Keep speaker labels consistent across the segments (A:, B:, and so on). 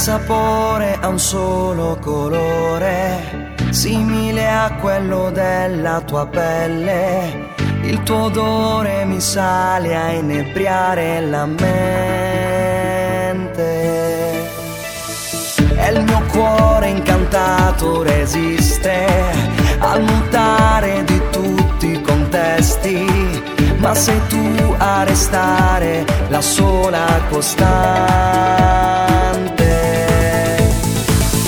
A: Sapore ha un solo colore, simile a quello della tua pelle. Il tuo odore mi sale a inebriare la mente. E il mio cuore incantato resiste al mutare di tutti i contesti. Ma sei tu a restare la sola costante.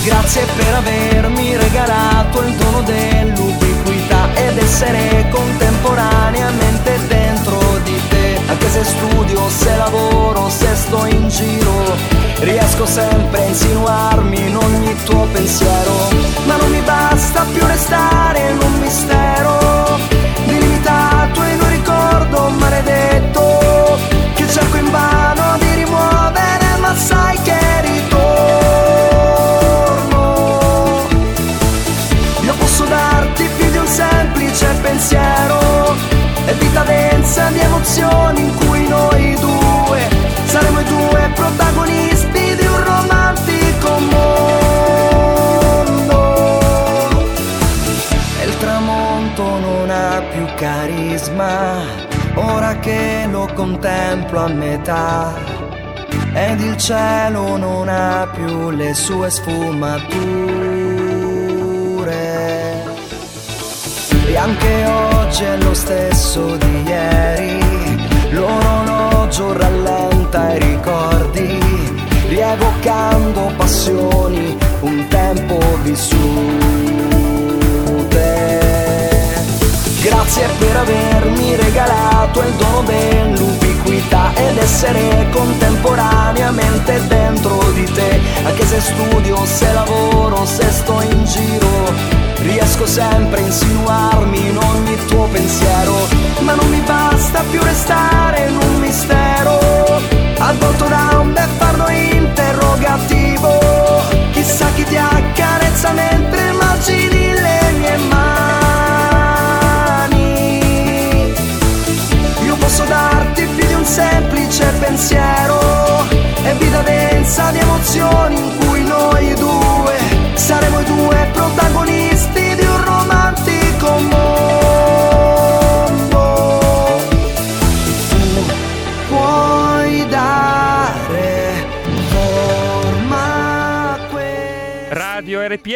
A: Grazie per avermi regalato il dono dell'ubiquità ed essere contemporaneamente dentro di te. Anche se studio, se lavoro, se sto in giro, riesco sempre a insinuarmi in ogni tuo pensiero. Ma non mi basta più restare in un mistero, delimitato in un ricordo maledetto, che cerco in vano di rimuovere, ma sai che densa di emozioni in cui noi due saremo i due protagonisti di un romantico mondo. E il tramonto non ha più carisma, ora che lo contemplo a metà. Ed il cielo non ha più le sue sfumature e anche oggi è lo stesso di ieri. L'orologio rallenta i ricordi, rievocando passioni un tempo vissute. Grazie per avermi regalato il dono dell'ubiquità ed essere contemporaneamente dentro di te. Anche se studio, se lavoro, se sto in giro Riesco sempre a insinuarmi in ogni tuo pensiero, ma non mi basta più restare in un mistero,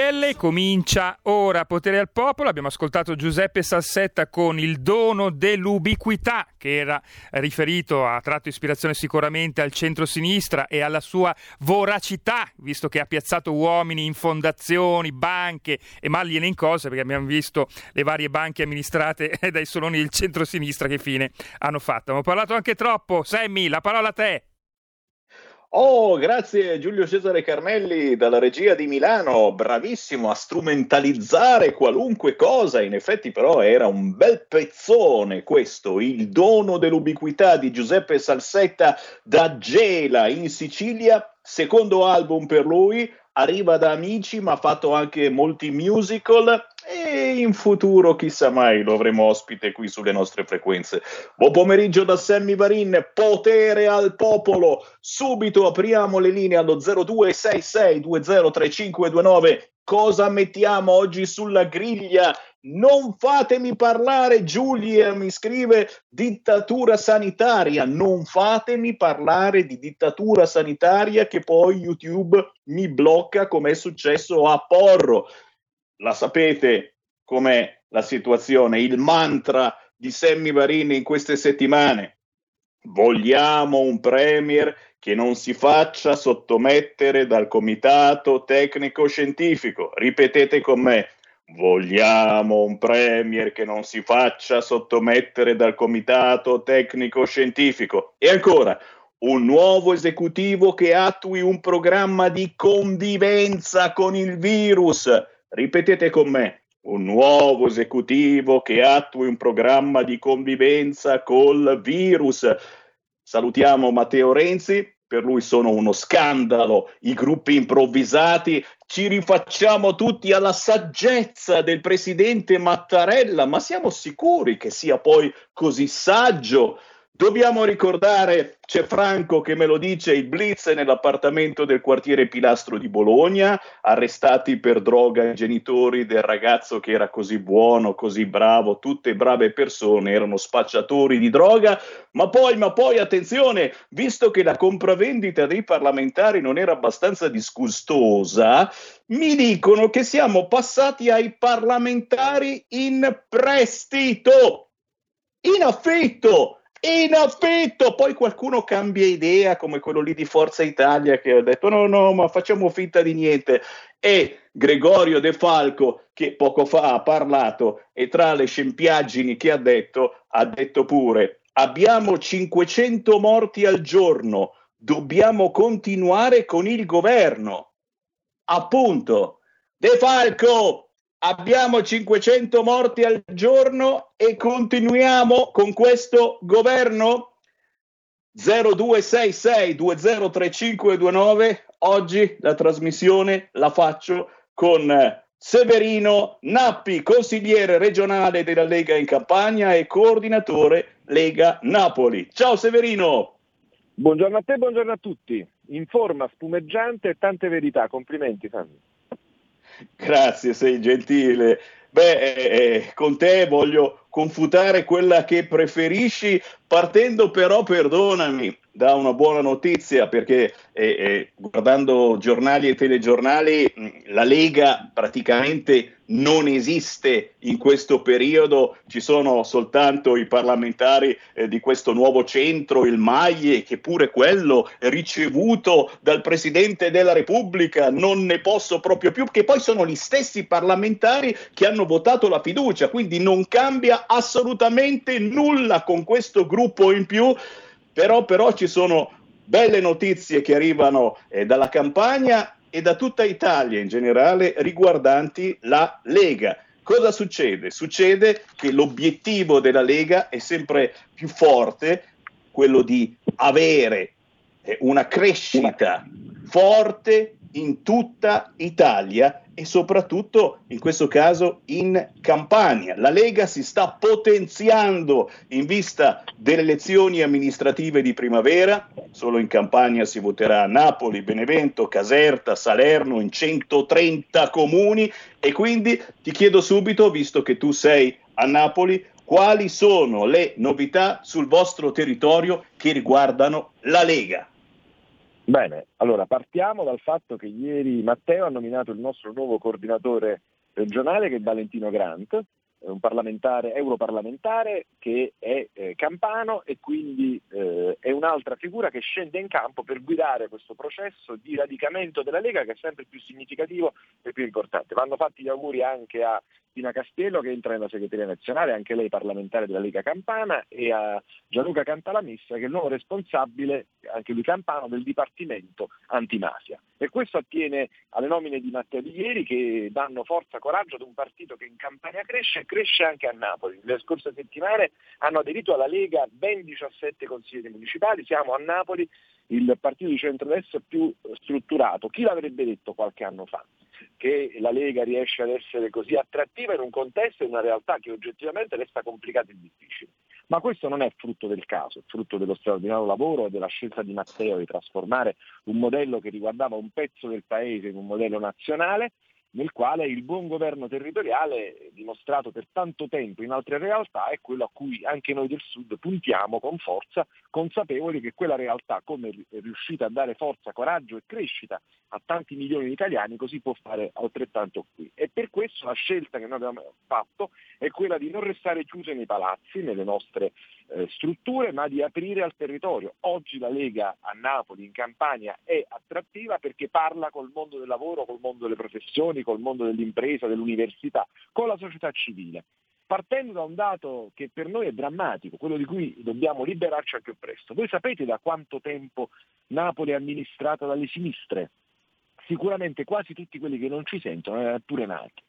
B: RPL comincia ora Potere al Popolo. Abbiamo ascoltato Giuseppe Salsetta con il dono dell'ubiquità, che era riferito, ha tratto ispirazione sicuramente al centro-sinistra e alla sua voracità, visto che ha piazzato uomini in fondazioni, banche e maglie in cose, perché abbiamo visto le varie banche amministrate dai soloni del centro-sinistra che fine hanno fatto. Abbiamo parlato anche troppo. Sammy, la parola a te.
C: Oh, grazie Giulio Cesare Carnelli dalla regia di Milano, bravissimo a strumentalizzare qualunque cosa, in effetti però era un bel pezzone questo, il dono dell'ubiquità di Giuseppe Salsetta da Gela in Sicilia, secondo album per lui, arriva da amici ma ha fatto anche molti musical e in futuro chissà mai lo avremo ospite qui sulle nostre frequenze. Buon pomeriggio da Sammy Varin, potere al popolo. Subito apriamo le linee allo 0266203529. Cosa mettiamo oggi sulla griglia? Non fatemi parlare, Giulia mi scrive dittatura sanitaria. Non fatemi parlare di dittatura sanitaria che poi YouTube mi blocca come è successo a Porro la sapete com'è la situazione, il mantra di Sammy Varini in queste settimane. Vogliamo un premier che non si faccia sottomettere dal comitato tecnico scientifico. Ripetete con me. Vogliamo un premier che non si faccia sottomettere dal comitato tecnico scientifico. E ancora, un nuovo esecutivo che attui un programma di convivenza con il virus. Ripetete con me, un nuovo esecutivo che attui un programma di convivenza col virus. Salutiamo Matteo Renzi, per lui sono uno scandalo i gruppi improvvisati. Ci rifacciamo tutti alla saggezza del presidente Mattarella, ma siamo sicuri che sia poi così saggio? Dobbiamo ricordare, c'è Franco che me lo dice, il blitz nell'appartamento del quartiere Pilastro di Bologna, arrestati per droga i genitori del ragazzo che era così buono, così bravo, tutte brave persone, erano spacciatori di droga, ma poi, ma poi attenzione, visto che la compravendita dei parlamentari non era abbastanza disgustosa, mi dicono che siamo passati ai parlamentari in prestito, in affitto in affitto. Poi qualcuno cambia idea, come quello lì di Forza Italia che ha detto no, no, ma facciamo finta di niente. E Gregorio De Falco, che poco fa ha parlato, e tra le scempiaggini che ha detto, ha detto pure abbiamo 500 morti al giorno, dobbiamo continuare con il governo. Appunto. De Falco, abbiamo 500 morti al giorno e continuiamo con questo governo? 0266203529 oggi la trasmissione la faccio con Severino Nappi, consigliere regionale della Lega in Campania e coordinatore Lega Napoli. Ciao Severino.
D: Buongiorno a te, buongiorno a tutti. In forma spumeggiante e tante verità. Complimenti Sammy.
C: Grazie, sei gentile. Beh, eh, eh, con te voglio confutare quella che preferisci, partendo però, perdonami, da una buona notizia perché eh, eh, guardando giornali e telegiornali la Lega praticamente non esiste in questo periodo, ci sono soltanto i parlamentari eh, di questo nuovo centro, il Maglie, che pure quello ricevuto dal Presidente della Repubblica, non ne posso proprio più, che poi sono gli stessi parlamentari che hanno votato la fiducia, quindi non cambia assolutamente nulla con questo gruppo in più però, però ci sono belle notizie che arrivano eh, dalla campagna e da tutta Italia in generale riguardanti la Lega. Cosa succede? Succede che l'obiettivo della Lega è sempre più forte, quello di avere eh, una crescita forte in tutta Italia e soprattutto in questo caso in Campania. La Lega si sta potenziando in vista delle elezioni amministrative di primavera, solo in Campania si voterà a Napoli, Benevento, Caserta, Salerno, in 130 comuni e quindi ti chiedo subito, visto che tu sei a Napoli, quali sono le novità sul vostro territorio che riguardano la Lega?
D: Bene, allora partiamo dal fatto che ieri Matteo ha nominato il nostro nuovo coordinatore regionale che è Valentino Grant, un parlamentare, europarlamentare che è eh, campano e quindi eh, è un'altra figura che scende in campo per guidare questo processo di radicamento della Lega che è sempre più significativo e più importante. Vanno fatti gli auguri anche a Tina Castiello che entra nella segreteria nazionale, anche lei parlamentare della Lega Campana, e a Gianluca Cantalamessa che è il nuovo responsabile, anche lui campano, del Dipartimento Antimafia. E questo attiene alle nomine di Matteo Di che danno forza, e coraggio ad un partito che in Campania cresce e cresce anche a Napoli. Le scorse settimane hanno aderito alla Lega ben 17 consiglieri municipali, siamo a Napoli il partito di centrodestra più strutturato. Chi l'avrebbe detto qualche anno fa? che la Lega riesce ad essere così attrattiva in un contesto e in una realtà che oggettivamente resta complicata e difficile. Ma questo non è frutto del caso, è frutto dello straordinario lavoro e della scelta di Matteo di trasformare un modello che riguardava un pezzo del paese in un modello nazionale nel quale il buon governo territoriale dimostrato per tanto tempo in altre realtà è quello a cui anche noi del Sud puntiamo con forza, consapevoli che quella realtà, come è riuscita a dare forza, coraggio e crescita a tanti milioni di italiani, così può fare altrettanto qui. E per questo la scelta che noi abbiamo fatto è quella di non restare chiuse nei palazzi, nelle nostre eh, strutture, ma di aprire al territorio. Oggi la Lega a Napoli, in Campania, è attrattiva perché parla col mondo del lavoro, col mondo delle professioni, col mondo dell'impresa, dell'università, con la società civile. partendo da un dato che per noi è drammatico, quello di cui dobbiamo liberarci al più presto. Voi sapete da quanto tempo Napoli è amministrata dalle sinistre? Sicuramente quasi tutti quelli che non ci sentono erano pure nati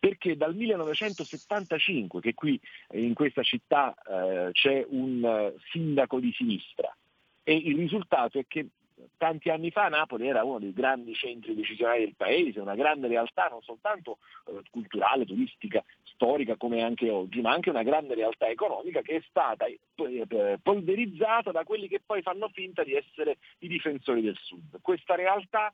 D: perché dal 1975 che qui in questa città eh, c'è un uh, sindaco di sinistra e il risultato è che tanti anni fa Napoli era uno dei grandi centri decisionali del paese, una grande realtà non soltanto eh, culturale, turistica, storica come anche oggi, ma anche una grande realtà economica che è stata eh, eh, polverizzata da quelli che poi fanno finta di essere i difensori del Sud. Questa realtà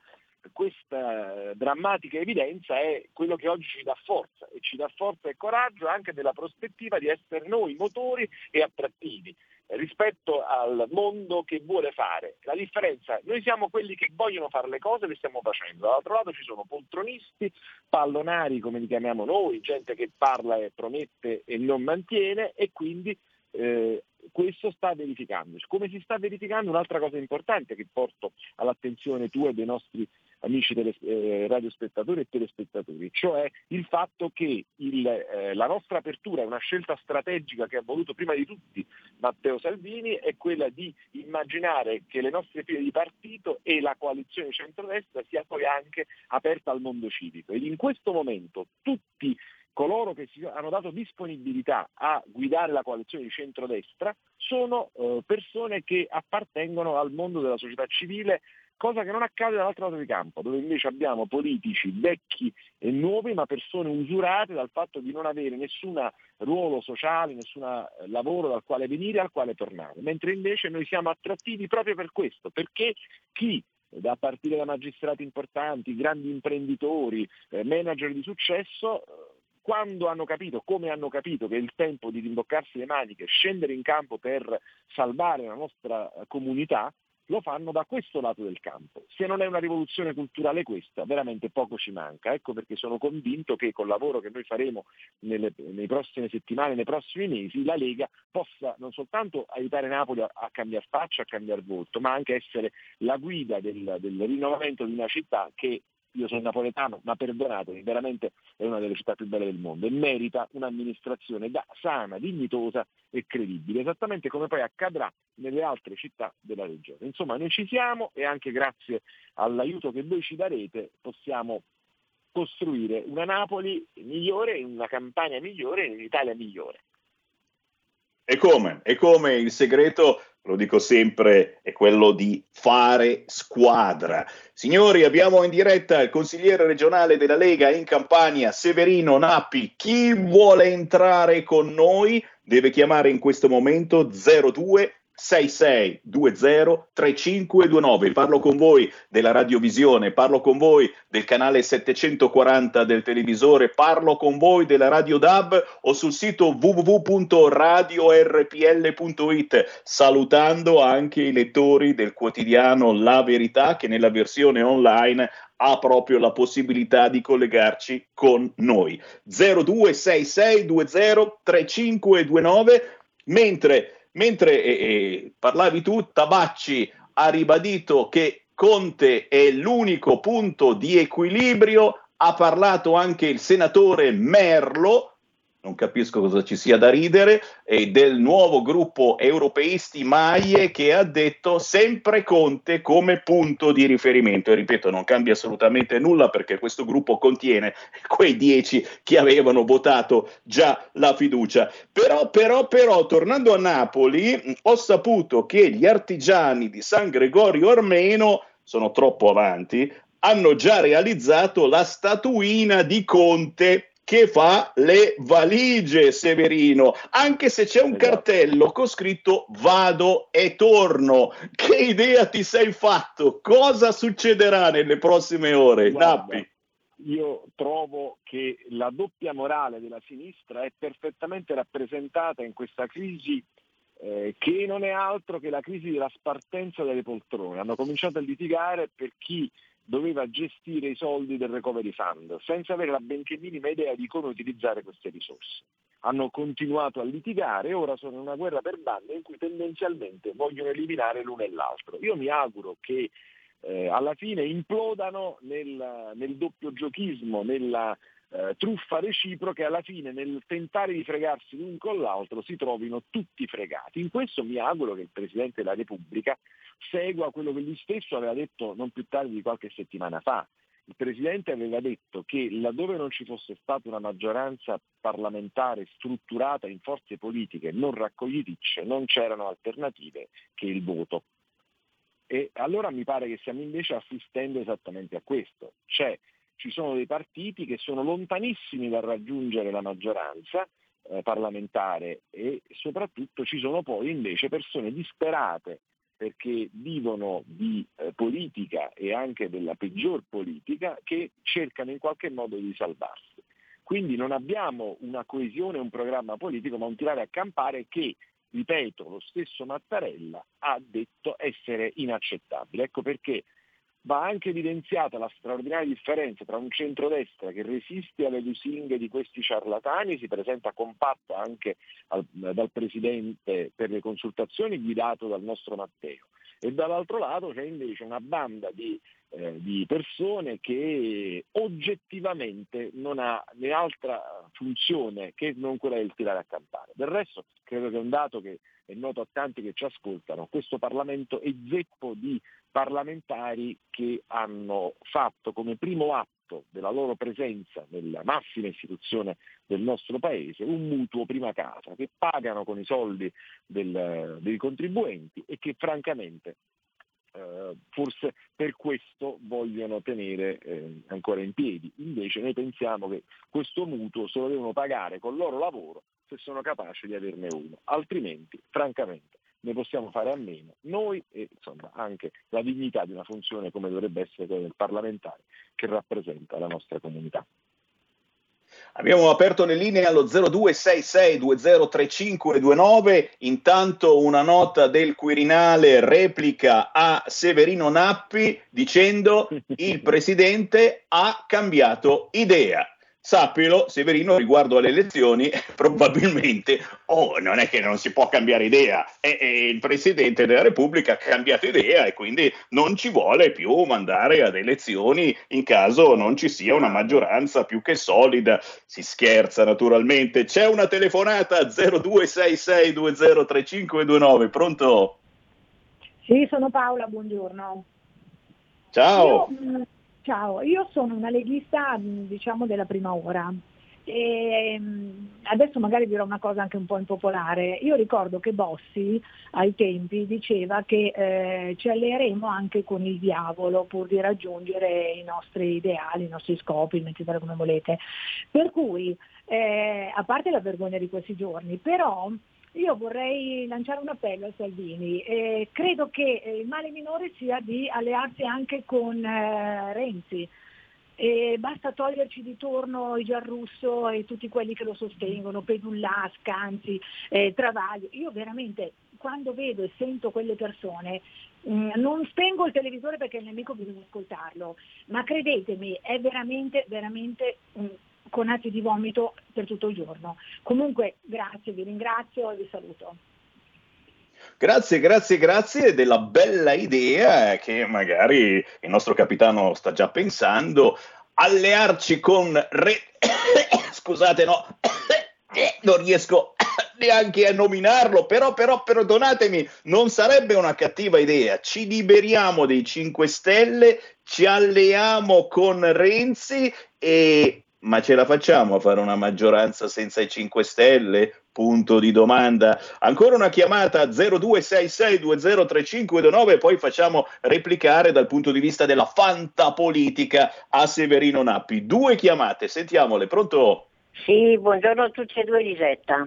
D: questa drammatica evidenza è quello che oggi ci dà forza e ci dà forza e coraggio anche nella prospettiva di essere noi motori e attrattivi rispetto al mondo che vuole fare. La differenza, noi siamo quelli che vogliono fare le cose e le stiamo facendo, dall'altro lato ci sono poltronisti, pallonari come li chiamiamo noi, gente che parla e promette e non mantiene e quindi eh, questo sta verificandosi. Come si sta verificando un'altra cosa importante che porto all'attenzione tua e dei nostri amici tele, eh, radiospettatori e telespettatori, cioè il fatto che il, eh, la nostra apertura è una scelta strategica che ha voluto prima di tutti Matteo Salvini, è quella di immaginare che le nostre file di partito e la coalizione centrodestra sia poi anche aperta al mondo civico. Ed in questo momento tutti coloro che si hanno dato disponibilità a guidare la coalizione di centrodestra sono eh, persone che appartengono al mondo della società civile cosa che non accade dall'altro lato di campo, dove invece abbiamo politici vecchi e nuovi, ma persone usurate dal fatto di non avere nessun ruolo sociale, nessun eh, lavoro dal quale venire, al quale tornare, mentre invece noi siamo attrattivi proprio per questo, perché chi da partire da magistrati importanti, grandi imprenditori, eh, manager di successo, eh, quando hanno capito, come hanno capito che è il tempo di rimboccarsi le maniche, scendere in campo per salvare la nostra comunità, lo fanno da questo lato del campo. Se non è una rivoluzione culturale questa, veramente poco ci manca. Ecco perché sono convinto che col lavoro che noi faremo nelle, nelle prossime settimane, nei prossimi mesi, la Lega possa non soltanto aiutare Napoli a, a cambiare faccia, a cambiare volto, ma anche essere la guida del, del rinnovamento di una città che io sono napoletano, ma perdonatemi, veramente è una delle città più belle del mondo e merita un'amministrazione da, sana, dignitosa e credibile, esattamente come poi accadrà nelle altre città della regione. Insomma, noi ci siamo e anche grazie all'aiuto che voi ci darete possiamo costruire una Napoli migliore, una campagna migliore, un'Italia migliore.
C: E come? E come il segreto lo dico sempre, è quello di fare squadra. Signori, abbiamo in diretta il consigliere regionale della Lega in Campania, Severino Nappi. Chi vuole entrare con noi deve chiamare in questo momento 02 6620 3529. Parlo con voi della radiovisione, parlo con voi del canale 740 del televisore, parlo con voi della radio DAB o sul sito www.radiorpl.it, salutando anche i lettori del quotidiano La Verità che nella versione online ha proprio la possibilità di collegarci con noi. 026620 3529 mentre Mentre eh, parlavi tu, Tabacci ha ribadito che Conte è l'unico punto di equilibrio, ha parlato anche il senatore Merlo, non capisco cosa ci sia da ridere, e del nuovo gruppo europeisti Maie che ha detto sempre Conte come punto di riferimento. E ripeto, non cambia assolutamente nulla perché questo gruppo contiene quei dieci che avevano votato già la fiducia. Però, però, però, tornando a Napoli, ho saputo che gli artigiani di San Gregorio Armeno sono troppo avanti, hanno già realizzato la statuina di Conte che fa le valigie, Severino, anche se c'è un esatto. cartello con scritto vado e torno. Che idea ti sei fatto? Cosa succederà nelle prossime ore? Guarda, Nappi.
D: Io trovo che la doppia morale della sinistra è perfettamente rappresentata in questa crisi eh, che non è altro che la crisi della spartenza delle poltrone. Hanno cominciato a litigare per chi doveva gestire i soldi del recovery fund senza avere la benché minima idea di come utilizzare queste risorse. Hanno continuato a litigare e ora sono in una guerra per bande in cui tendenzialmente vogliono eliminare l'uno e l'altro. Io mi auguro che eh, alla fine implodano nel, nel doppio giochismo, nella eh, truffa reciproca alla fine nel tentare di fregarsi l'un con l'altro si trovino tutti fregati. In questo mi auguro che il Presidente della Repubblica segua quello che lui stesso aveva detto non più tardi di qualche settimana fa. Il Presidente aveva detto che laddove non ci fosse stata una maggioranza parlamentare strutturata in forze politiche non raccogliticce, non c'erano alternative che il voto. E allora mi pare che stiamo invece assistendo esattamente a questo. C'è ci sono dei partiti che sono lontanissimi dal raggiungere la maggioranza eh, parlamentare e soprattutto ci sono poi invece persone disperate perché vivono di eh, politica e anche della peggior politica che cercano in qualche modo di salvarsi. Quindi non abbiamo una coesione, un programma politico, ma un tirare a campare che, ripeto, lo stesso Mattarella ha detto essere inaccettabile. Ecco perché va anche evidenziata la straordinaria differenza tra un centrodestra che resiste alle lusinghe di questi ciarlatani, si presenta compatto anche al, dal Presidente per le consultazioni guidato dal nostro Matteo e dall'altro lato c'è invece una banda di, eh, di, persone che oggettivamente non ha né altra funzione che non quella del tirare a campare. Del resto credo che è un dato che è noto a tanti che ci ascoltano, questo Parlamento è zeppo di parlamentari che hanno fatto come primo atto della loro presenza nella massima istituzione del nostro Paese un mutuo prima casa, che pagano con i soldi del, dei contribuenti e che francamente eh, forse per questo vogliono tenere eh, ancora in piedi. Invece noi pensiamo che questo mutuo se lo devono pagare con il loro lavoro se sono capaci di averne uno, altrimenti francamente ne possiamo fare a meno. Noi e insomma, anche la dignità di una funzione come dovrebbe essere quella del parlamentare che rappresenta la nostra comunità.
C: Abbiamo aperto le linee allo 0266203529, intanto una nota del Quirinale replica a Severino Nappi dicendo il Presidente ha cambiato idea sappilo, Severino, riguardo alle elezioni, probabilmente, oh, non è che non si può cambiare idea, è, è il Presidente della Repubblica ha cambiato idea e quindi non ci vuole più mandare ad elezioni in caso non ci sia una maggioranza più che solida. Si scherza naturalmente. C'è una telefonata 0266203529, pronto?
E: Sì, sono Paola, buongiorno.
C: Ciao.
E: Io, Ciao, io sono una leghista diciamo della prima ora. E adesso magari dirò una cosa anche un po' impopolare. Io ricordo che Bossi ai tempi diceva che eh, ci alleeremo anche con il diavolo pur di raggiungere i nostri ideali, i nostri scopi, mettete come volete. Per cui, eh, a parte la vergogna di questi giorni, però io vorrei lanciare un appello a Salvini. Eh, credo che eh, il male minore sia di allearsi anche con eh, Renzi. E basta toglierci di torno i Giarrusso e tutti quelli che lo sostengono, Pedullà, Scanzi, eh, Travaglio. Io veramente quando vedo e sento quelle persone mh, mm, non spengo il televisore perché il nemico bisogna ascoltarlo, ma credetemi, è veramente, veramente mh, con atti di vomito per tutto il giorno. Comunque grazie, vi ringrazio e vi saluto.
C: Grazie, grazie, grazie della bella idea che magari il nostro capitano sta già pensando. Allearci con Re... Scusate, no, non riesco neanche a nominarlo, però, però, perdonatemi, non sarebbe una cattiva idea. Ci liberiamo dei 5 Stelle, ci alleiamo con Renzi e ma ce la facciamo a fare una maggioranza senza i 5 Stelle? Punto di domanda. Ancora una chiamata 0266203529 e poi facciamo replicare dal punto di vista della fantapolitica a Severino Nappi. Due chiamate, sentiamole, pronto?
F: Sì, buongiorno a tutti e due Lisetta.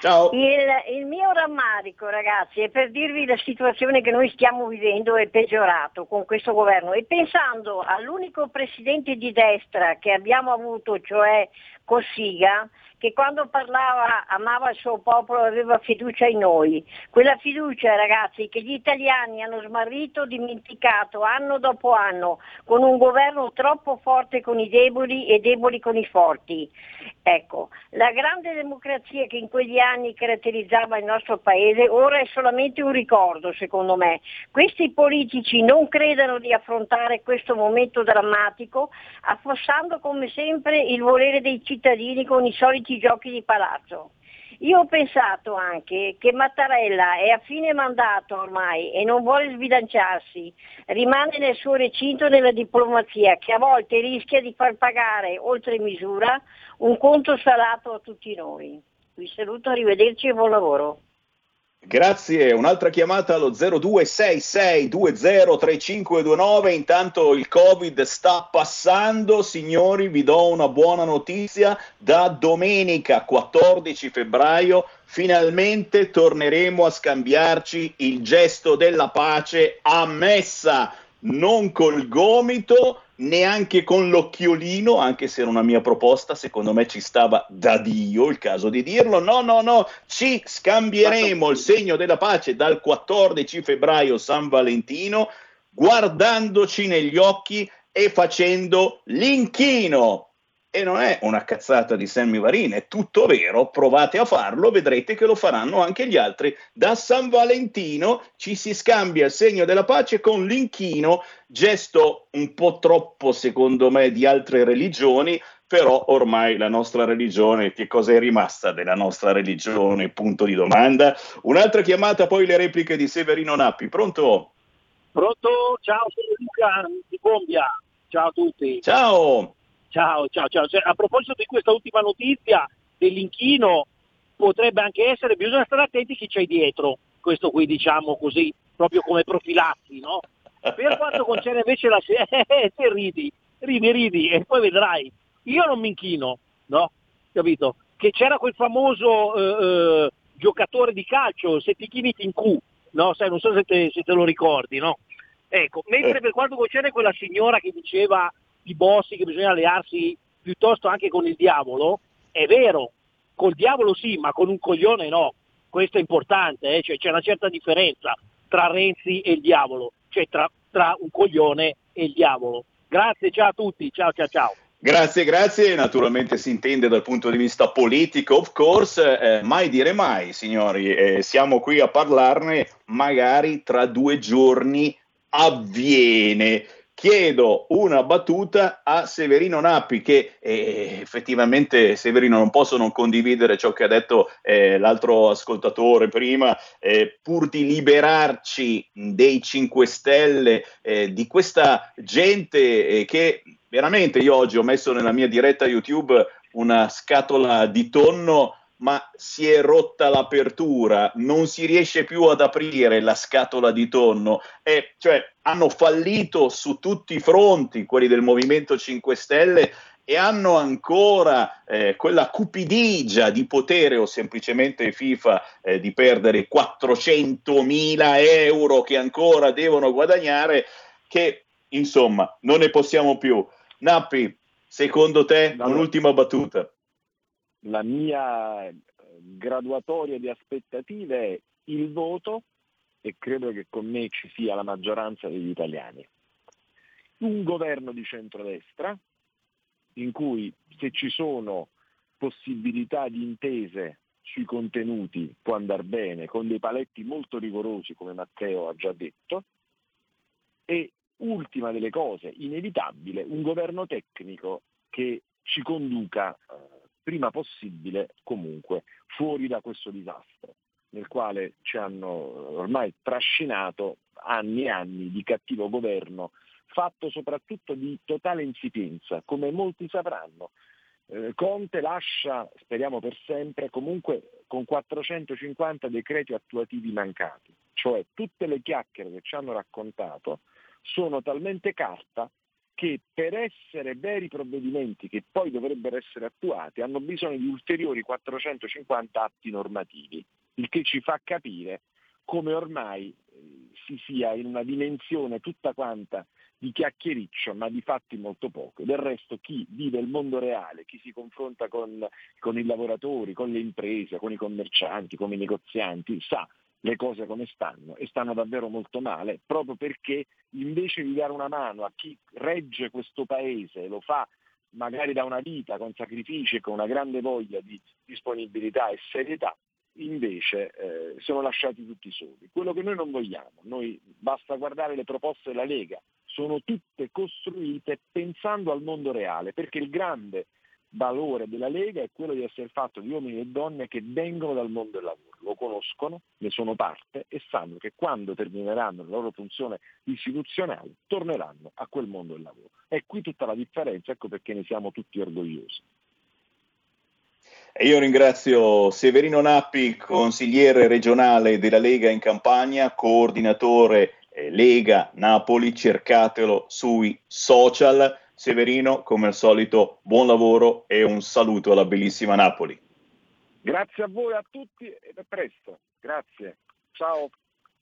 C: Ciao.
F: Il, il, mio rammarico, ragazzi, è per dirvi la situazione che noi stiamo vivendo è peggiorato con questo governo e pensando all'unico presidente di destra che abbiamo avuto, cioè Cossiga che quando parlava amava il suo popolo aveva fiducia in noi. Quella fiducia, ragazzi, che gli italiani hanno smarrito, dimenticato anno dopo anno, con un governo troppo forte con i deboli e deboli con i forti. Ecco, la grande democrazia che in quegli anni caratterizzava il nostro paese ora è solamente un ricordo, secondo me. Questi politici non credano di affrontare questo momento drammatico affossando come sempre il volere dei cittadini con i soliti giochi di palazzo. Io ho pensato anche che Mattarella è a fine mandato ormai e non vuole sbilanciarsi, rimane nel suo recinto nella diplomazia che a volte rischia di far pagare oltre misura un conto salato a tutti noi. Vi saluto, arrivederci e buon lavoro.
C: Grazie, un'altra chiamata allo 0266203529. Intanto il Covid sta passando, signori, vi do una buona notizia. Da domenica 14 febbraio finalmente torneremo a scambiarci il gesto della pace a messa, non col gomito, neanche con l'occhiolino, anche se era una mia proposta, secondo me ci stava da Dio, il caso di dirlo. No, no, no, ci scambieremo il segno della pace dal 14 febbraio San Valentino, guardandoci negli occhi e facendo l'inchino e non è una cazzata di Sammy Varin, è tutto vero, provate a farlo, vedrete che lo faranno anche gli altri. Da San Valentino ci si scambia il segno della pace con l'inchino, gesto un po' troppo secondo me di altre religioni, però ormai la nostra religione, che cosa è rimasta della nostra religione? Punto di domanda. Un'altra chiamata, poi le repliche di Severino Nappi. Pronto?
G: Pronto? Ciao, sono Luca di Bombia. Ciao a tutti.
C: Ciao.
G: Ciao, ciao, ciao. Cioè, a proposito di questa ultima notizia dell'inchino, potrebbe anche essere, bisogna stare attenti chi c'è dietro, questo qui diciamo così, proprio come profilassi, no? Per quanto concerne invece la... Eh, se ridi, ridi, ridi, e poi vedrai. Io non mi inchino, no? Capito? Che c'era quel famoso eh, eh, giocatore di calcio, se ti chini in Q, no? Sai, non so se te, se te lo ricordi, no? Ecco, mentre per quanto concerne quella signora che diceva i bossi che bisogna allearsi piuttosto anche con il diavolo, è vero, col diavolo sì, ma con un coglione no. Questo è importante, eh? cioè, c'è una certa differenza tra Renzi e il diavolo, cioè tra, tra un coglione e il diavolo. Grazie, ciao a tutti, ciao ciao ciao.
C: Grazie, grazie. Naturalmente si intende dal punto di vista politico, of course, eh, mai dire mai, signori. Eh, siamo qui a parlarne, magari tra due giorni avviene chiedo una battuta a Severino Nappi che eh, effettivamente Severino non posso non condividere ciò che ha detto eh, l'altro ascoltatore prima eh, pur di liberarci dei 5 Stelle eh, di questa gente eh, che veramente io oggi ho messo nella mia diretta YouTube una scatola di tonno ma si è rotta l'apertura, non si riesce più ad aprire la scatola di tonno, e, cioè hanno fallito su tutti i fronti quelli del Movimento 5 Stelle e hanno ancora eh, quella cupidigia di potere o semplicemente FIFA eh, di perdere 400 mila euro che ancora devono guadagnare, che insomma non ne possiamo più. Nappi, secondo te, no, un'ultima battuta?
D: La mia eh, graduatoria di aspettative è il voto e credo che con me ci sia la maggioranza degli italiani. Un governo di centrodestra in cui se ci sono possibilità di intese sui contenuti può andare bene, con dei paletti molto rigorosi come Matteo ha già detto, e ultima delle cose, inevitabile, un governo tecnico che ci conduca eh, prima possibile comunque fuori da questo disastro nel quale ci hanno ormai trascinato anni e anni di cattivo governo, fatto soprattutto di totale insipienza, come molti sapranno. Eh, Conte lascia, speriamo per sempre, comunque con 450 decreti attuativi mancati, cioè tutte le chiacchiere che ci hanno raccontato sono talmente carta che per essere veri provvedimenti che poi dovrebbero essere attuati hanno bisogno di ulteriori 450 atti normativi, il che ci fa capire come ormai eh, si sia in una dimensione tutta quanta di chiacchiericcio, ma di fatti molto poco. Del resto chi vive il mondo reale, chi si confronta con, con i lavoratori, con le imprese, con i commercianti, con i negozianti, sa le cose come stanno e stanno davvero molto male, proprio perché invece di dare una mano a chi regge questo paese, lo fa magari da una vita con sacrifici e con una grande voglia di disponibilità e serietà, invece eh, sono lasciati tutti soli. Quello che noi non vogliamo, noi basta guardare le proposte della Lega, sono tutte costruite pensando al mondo reale, perché il grande valore della Lega è quello di essere fatto di uomini e donne che vengono dal mondo del lavoro, lo conoscono, ne sono parte e sanno che quando termineranno la loro funzione istituzionale torneranno a quel mondo del lavoro. È qui tutta la differenza, ecco perché ne siamo tutti orgogliosi.
C: E io ringrazio Severino Nappi, consigliere regionale della Lega in Campania, coordinatore eh, Lega Napoli, cercatelo sui social. Severino, come al solito, buon lavoro e un saluto alla bellissima Napoli.
D: Grazie a voi, a tutti e a presto. Grazie. Ciao.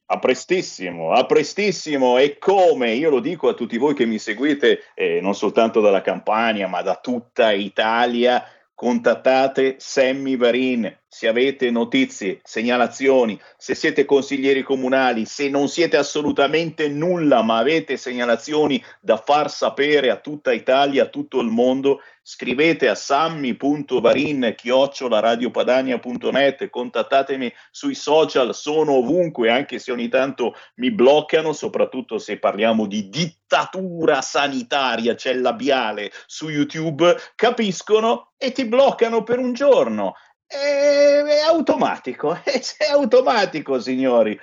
C: A prestissimo, a prestissimo e come io lo dico a tutti voi che mi seguite eh, non soltanto dalla Campania ma da tutta Italia, contattate Sammy Varin se avete notizie, segnalazioni, se siete consiglieri comunali, se non siete assolutamente nulla ma avete segnalazioni da far sapere a tutta Italia, a tutto il mondo, scrivete a sammy.varin-radiopadania.net, contattatemi sui social, sono ovunque, anche se ogni tanto mi bloccano, soprattutto se parliamo di dittatura sanitaria, c'è il labiale su YouTube, capiscono e ti bloccano per un giorno è, è automatico, è automatico, signori.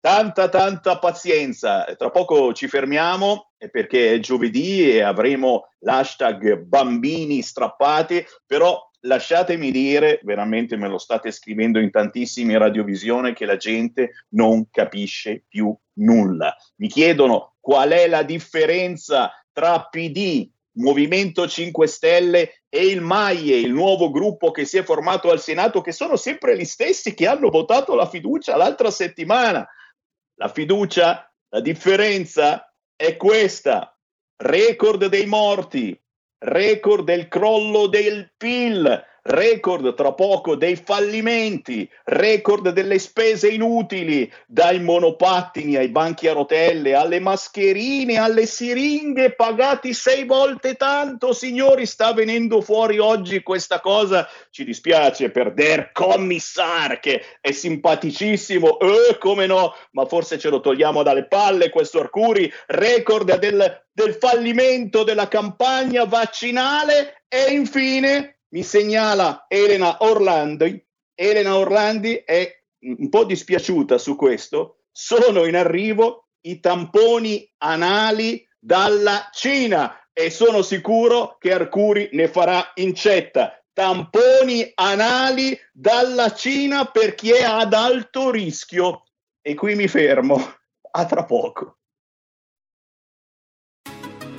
C: Tanta, tanta pazienza. Tra poco ci fermiamo perché è giovedì e avremo l'hashtag bambini strappati, però lasciatemi dire, veramente me lo state scrivendo in tantissime radiovisione, che la gente non capisce più nulla. Mi chiedono qual è la differenza tra PD, Movimento 5 Stelle e il MAIE, il nuovo gruppo che si è formato al Senato, che sono sempre gli stessi che hanno votato la fiducia l'altra settimana. La fiducia, la differenza è questa, record dei morti, record del crollo del PIL, record tra poco dei fallimenti, record delle spese inutili, dai monopattini ai banchi a rotelle, alle mascherine, alle siringhe pagati sei volte tanto, signori, sta venendo fuori oggi questa cosa, ci dispiace per Der Kommissar che è simpaticissimo, eh, come no, ma forse ce lo togliamo dalle palle questo Arcuri, record del, del fallimento della campagna vaccinale e infine mi segnala Elena Orlandi. Elena Orlandi è un po' dispiaciuta su questo. Sono in arrivo i tamponi anali dalla Cina e sono sicuro che Arcuri ne farà incetta. Tamponi anali dalla Cina per chi è ad alto rischio. E qui mi fermo. A tra poco.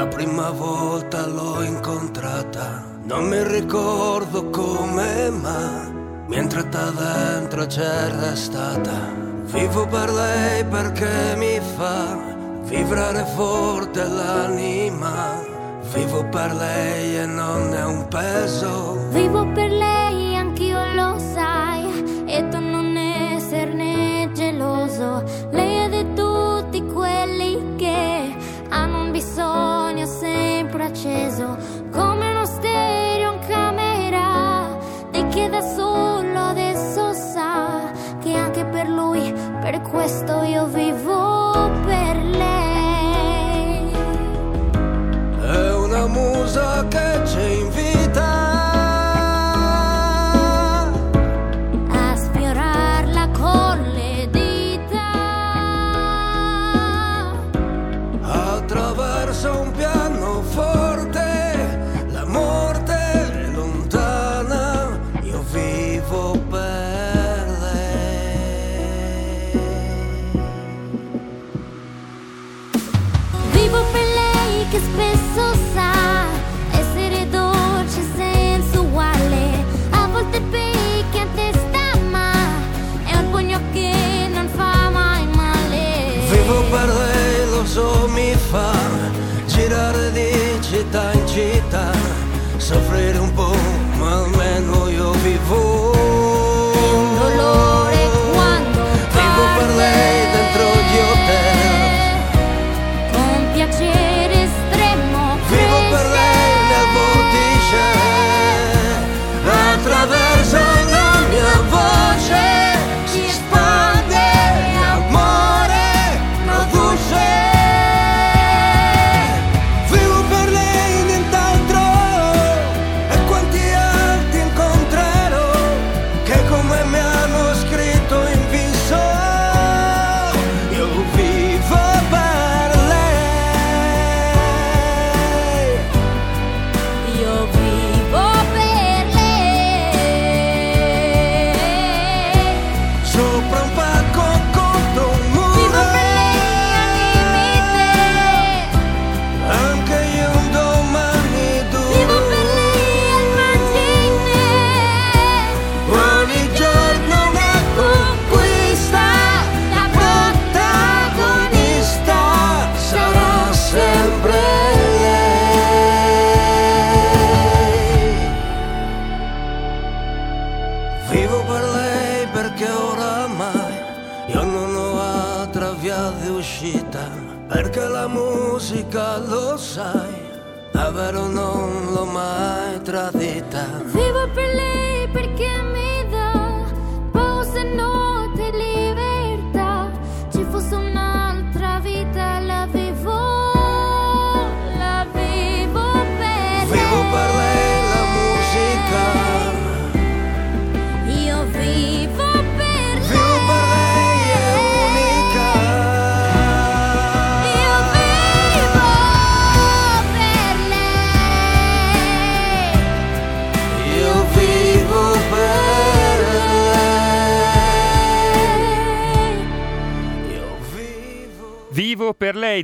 H: La prima volta l'ho incontrata. Non mi ricordo come, ma mi è entrata dentro c'era stata. Vivo per lei perché mi fa vibrare forte l'anima. Vivo per lei e non è un peso.
I: Vivo per lei,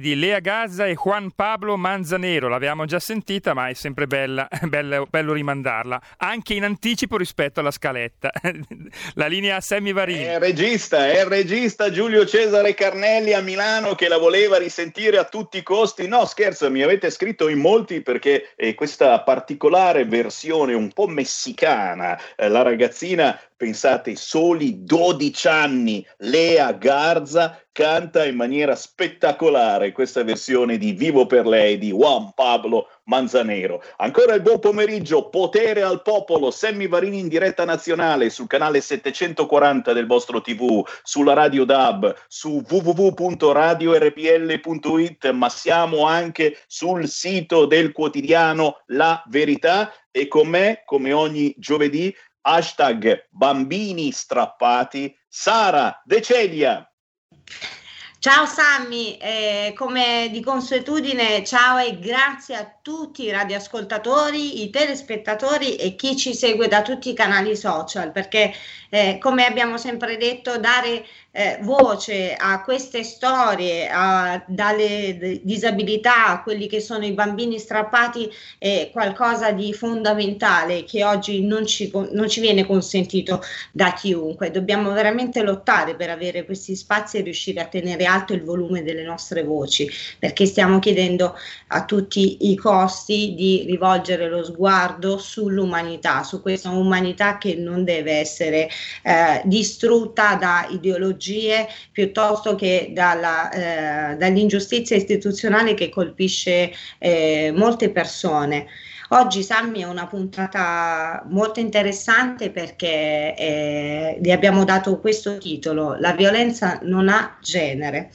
I: di
B: Lea Gazza e Juan Pablo Manzanero. L'abbiamo già sentita, ma è sempre bella, bello, bello rimandarla, anche in anticipo rispetto alla scaletta. La linea Sammy Varini.
C: È il regista, è il regista Giulio Cesare Carnelli a Milano che la voleva risentire a tutti i costi. No, scherzo, mi avete scritto in molti perché eh, questa particolare versione un po' messicana, eh, la ragazzina, pensate, soli 12 anni, Lea Garza, canta in maniera spettacolare questa versione di Vivo per lei di Juan Pablo Manzanero. Ancora il buon pomeriggio, potere al popolo, Sammy Varini in diretta nazionale sul canale 740 del vostro TV, sulla Radio DAB, su www.radiorpl.it, ma siamo anche sul sito del quotidiano La Verità e con me, come ogni giovedì, hashtag bambini strappati, Sara De Celia.
J: Ciao Sammy, eh, come di consuetudine, ciao e grazie a tutti i radioascoltatori, i telespettatori e chi ci segue da tutti i canali social, perché eh, come abbiamo sempre detto, dare eh, voce a queste storie, a, dalle disabilità a quelli che sono i bambini strappati è qualcosa di fondamentale che oggi non ci, non ci viene consentito da chiunque. Dobbiamo veramente lottare per avere questi spazi e riuscire a tenere alto il volume delle nostre voci, perché stiamo chiedendo a tutti i costi di rivolgere lo sguardo sull'umanità, su questa umanità che non deve essere eh, distrutta da ideologie piuttosto che dalla, eh, dall'ingiustizia istituzionale che colpisce eh, molte persone. Oggi Sammy è una puntata molto interessante perché eh, gli abbiamo dato questo titolo, La violenza non ha genere.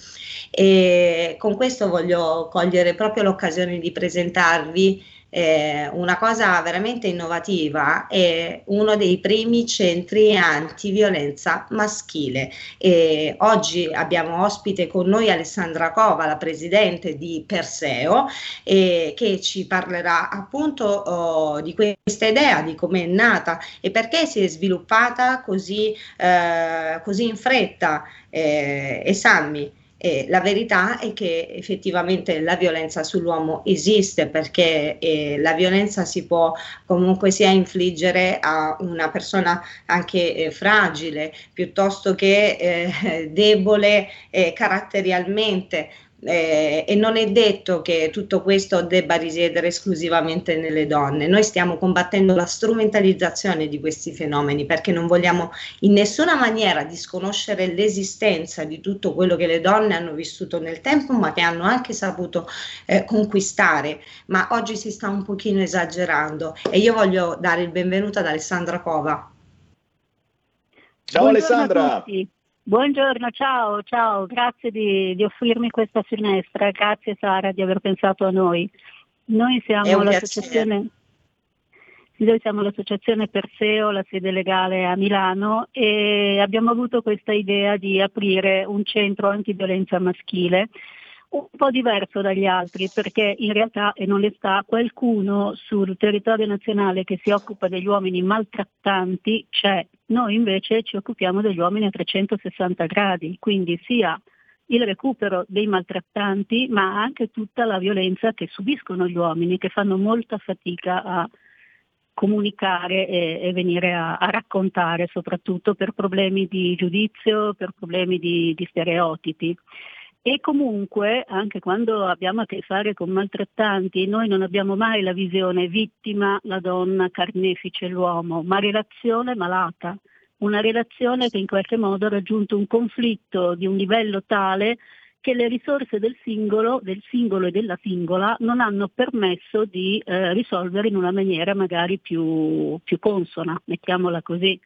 J: E con questo voglio cogliere proprio l'occasione di presentarvi eh, una cosa veramente innovativa è uno dei primi centri antiviolenza maschile. E oggi abbiamo ospite con noi Alessandra Cova, la presidente di Perseo, eh, che ci parlerà appunto oh, di questa idea, di come è nata e perché si è sviluppata così, eh, così in fretta. Eh, e Sammy, eh, la verità è che effettivamente la violenza sull'uomo esiste perché eh, la violenza si può comunque sia infliggere a una persona anche eh, fragile piuttosto che eh, debole eh, caratterialmente eh, e non è detto che tutto questo debba risiedere esclusivamente nelle donne. Noi stiamo combattendo la strumentalizzazione di questi fenomeni perché non vogliamo in nessuna maniera disconoscere l'esistenza di tutto quello che le donne hanno vissuto nel tempo, ma che hanno anche saputo eh, conquistare. Ma oggi si sta un pochino esagerando e io voglio dare il benvenuto ad Alessandra Cova.
C: Ciao
K: Buongiorno
C: Alessandra.
K: Buongiorno, ciao, ciao, grazie di, di, offrirmi questa finestra, grazie Sara di aver pensato a noi. Noi siamo l'associazione, noi siamo l'associazione Perseo, la sede legale a Milano e abbiamo avuto questa idea di aprire un centro antiviolenza maschile un po' diverso dagli altri perché in realtà, e non le sta, qualcuno sul territorio nazionale che si occupa degli uomini maltrattanti c'è. Noi invece ci occupiamo degli uomini a 360 gradi, quindi sia il recupero dei maltrattanti, ma anche tutta la violenza che subiscono gli uomini, che fanno molta fatica a comunicare e, e venire a, a, raccontare, soprattutto per problemi di giudizio, per problemi di, di stereotipi. E comunque, anche quando abbiamo a che fare con maltrattanti, noi non abbiamo mai la visione vittima, la donna, carnefice, l'uomo, ma relazione malata. Una relazione che in qualche modo ha raggiunto un conflitto di un livello tale che le risorse del singolo, del singolo e della singola non hanno permesso di eh, risolvere in una maniera magari più, più consona, mettiamola così.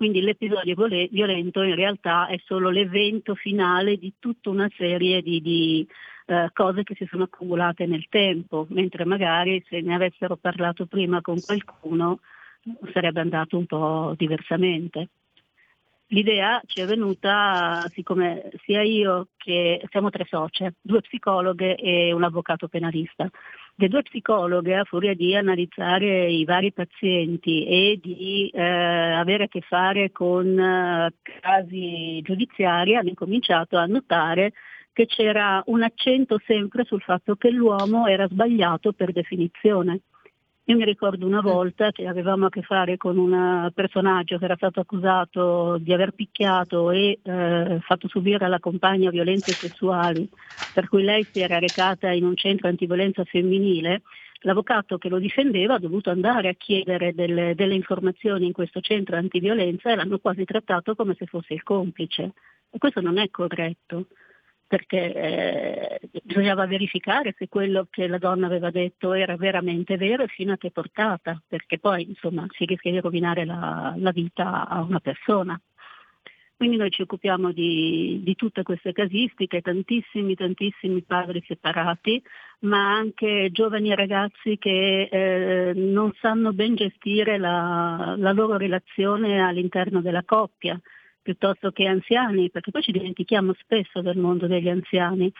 K: Quindi l'episodio violento in realtà è solo l'evento finale di tutta una serie di, di eh, cose che si sono accumulate nel tempo, mentre magari se ne avessero parlato prima con qualcuno sarebbe andato un po' diversamente. L'idea ci è venuta, siccome sia io che siamo tre socie, due psicologhe e un avvocato penalista. Le due psicologhe, a furia di analizzare i vari pazienti e di eh, avere a che fare con eh, casi giudiziari, hanno incominciato a notare che c'era un accento sempre sul fatto che l'uomo era sbagliato per definizione. Io mi ricordo una volta che avevamo a che fare con un personaggio che era stato accusato di aver picchiato e eh, fatto subire alla compagna violenze sessuali, per cui lei si era recata in un centro antiviolenza femminile. L'avvocato che lo difendeva ha dovuto andare a chiedere delle, delle informazioni in questo centro antiviolenza e l'hanno quasi trattato come se fosse il complice. E questo non è corretto perché eh, bisognava verificare se quello che la donna aveva detto era veramente vero e fino a che portata, perché poi insomma si rischia di rovinare la, la vita a una persona. Quindi noi ci occupiamo di, di, tutte queste casistiche, tantissimi, tantissimi padri separati, ma anche giovani ragazzi che eh, non sanno ben gestire la, la loro relazione all'interno della coppia, piuttosto che anziani, perché poi ci dimentichiamo spesso del mondo degli anziani.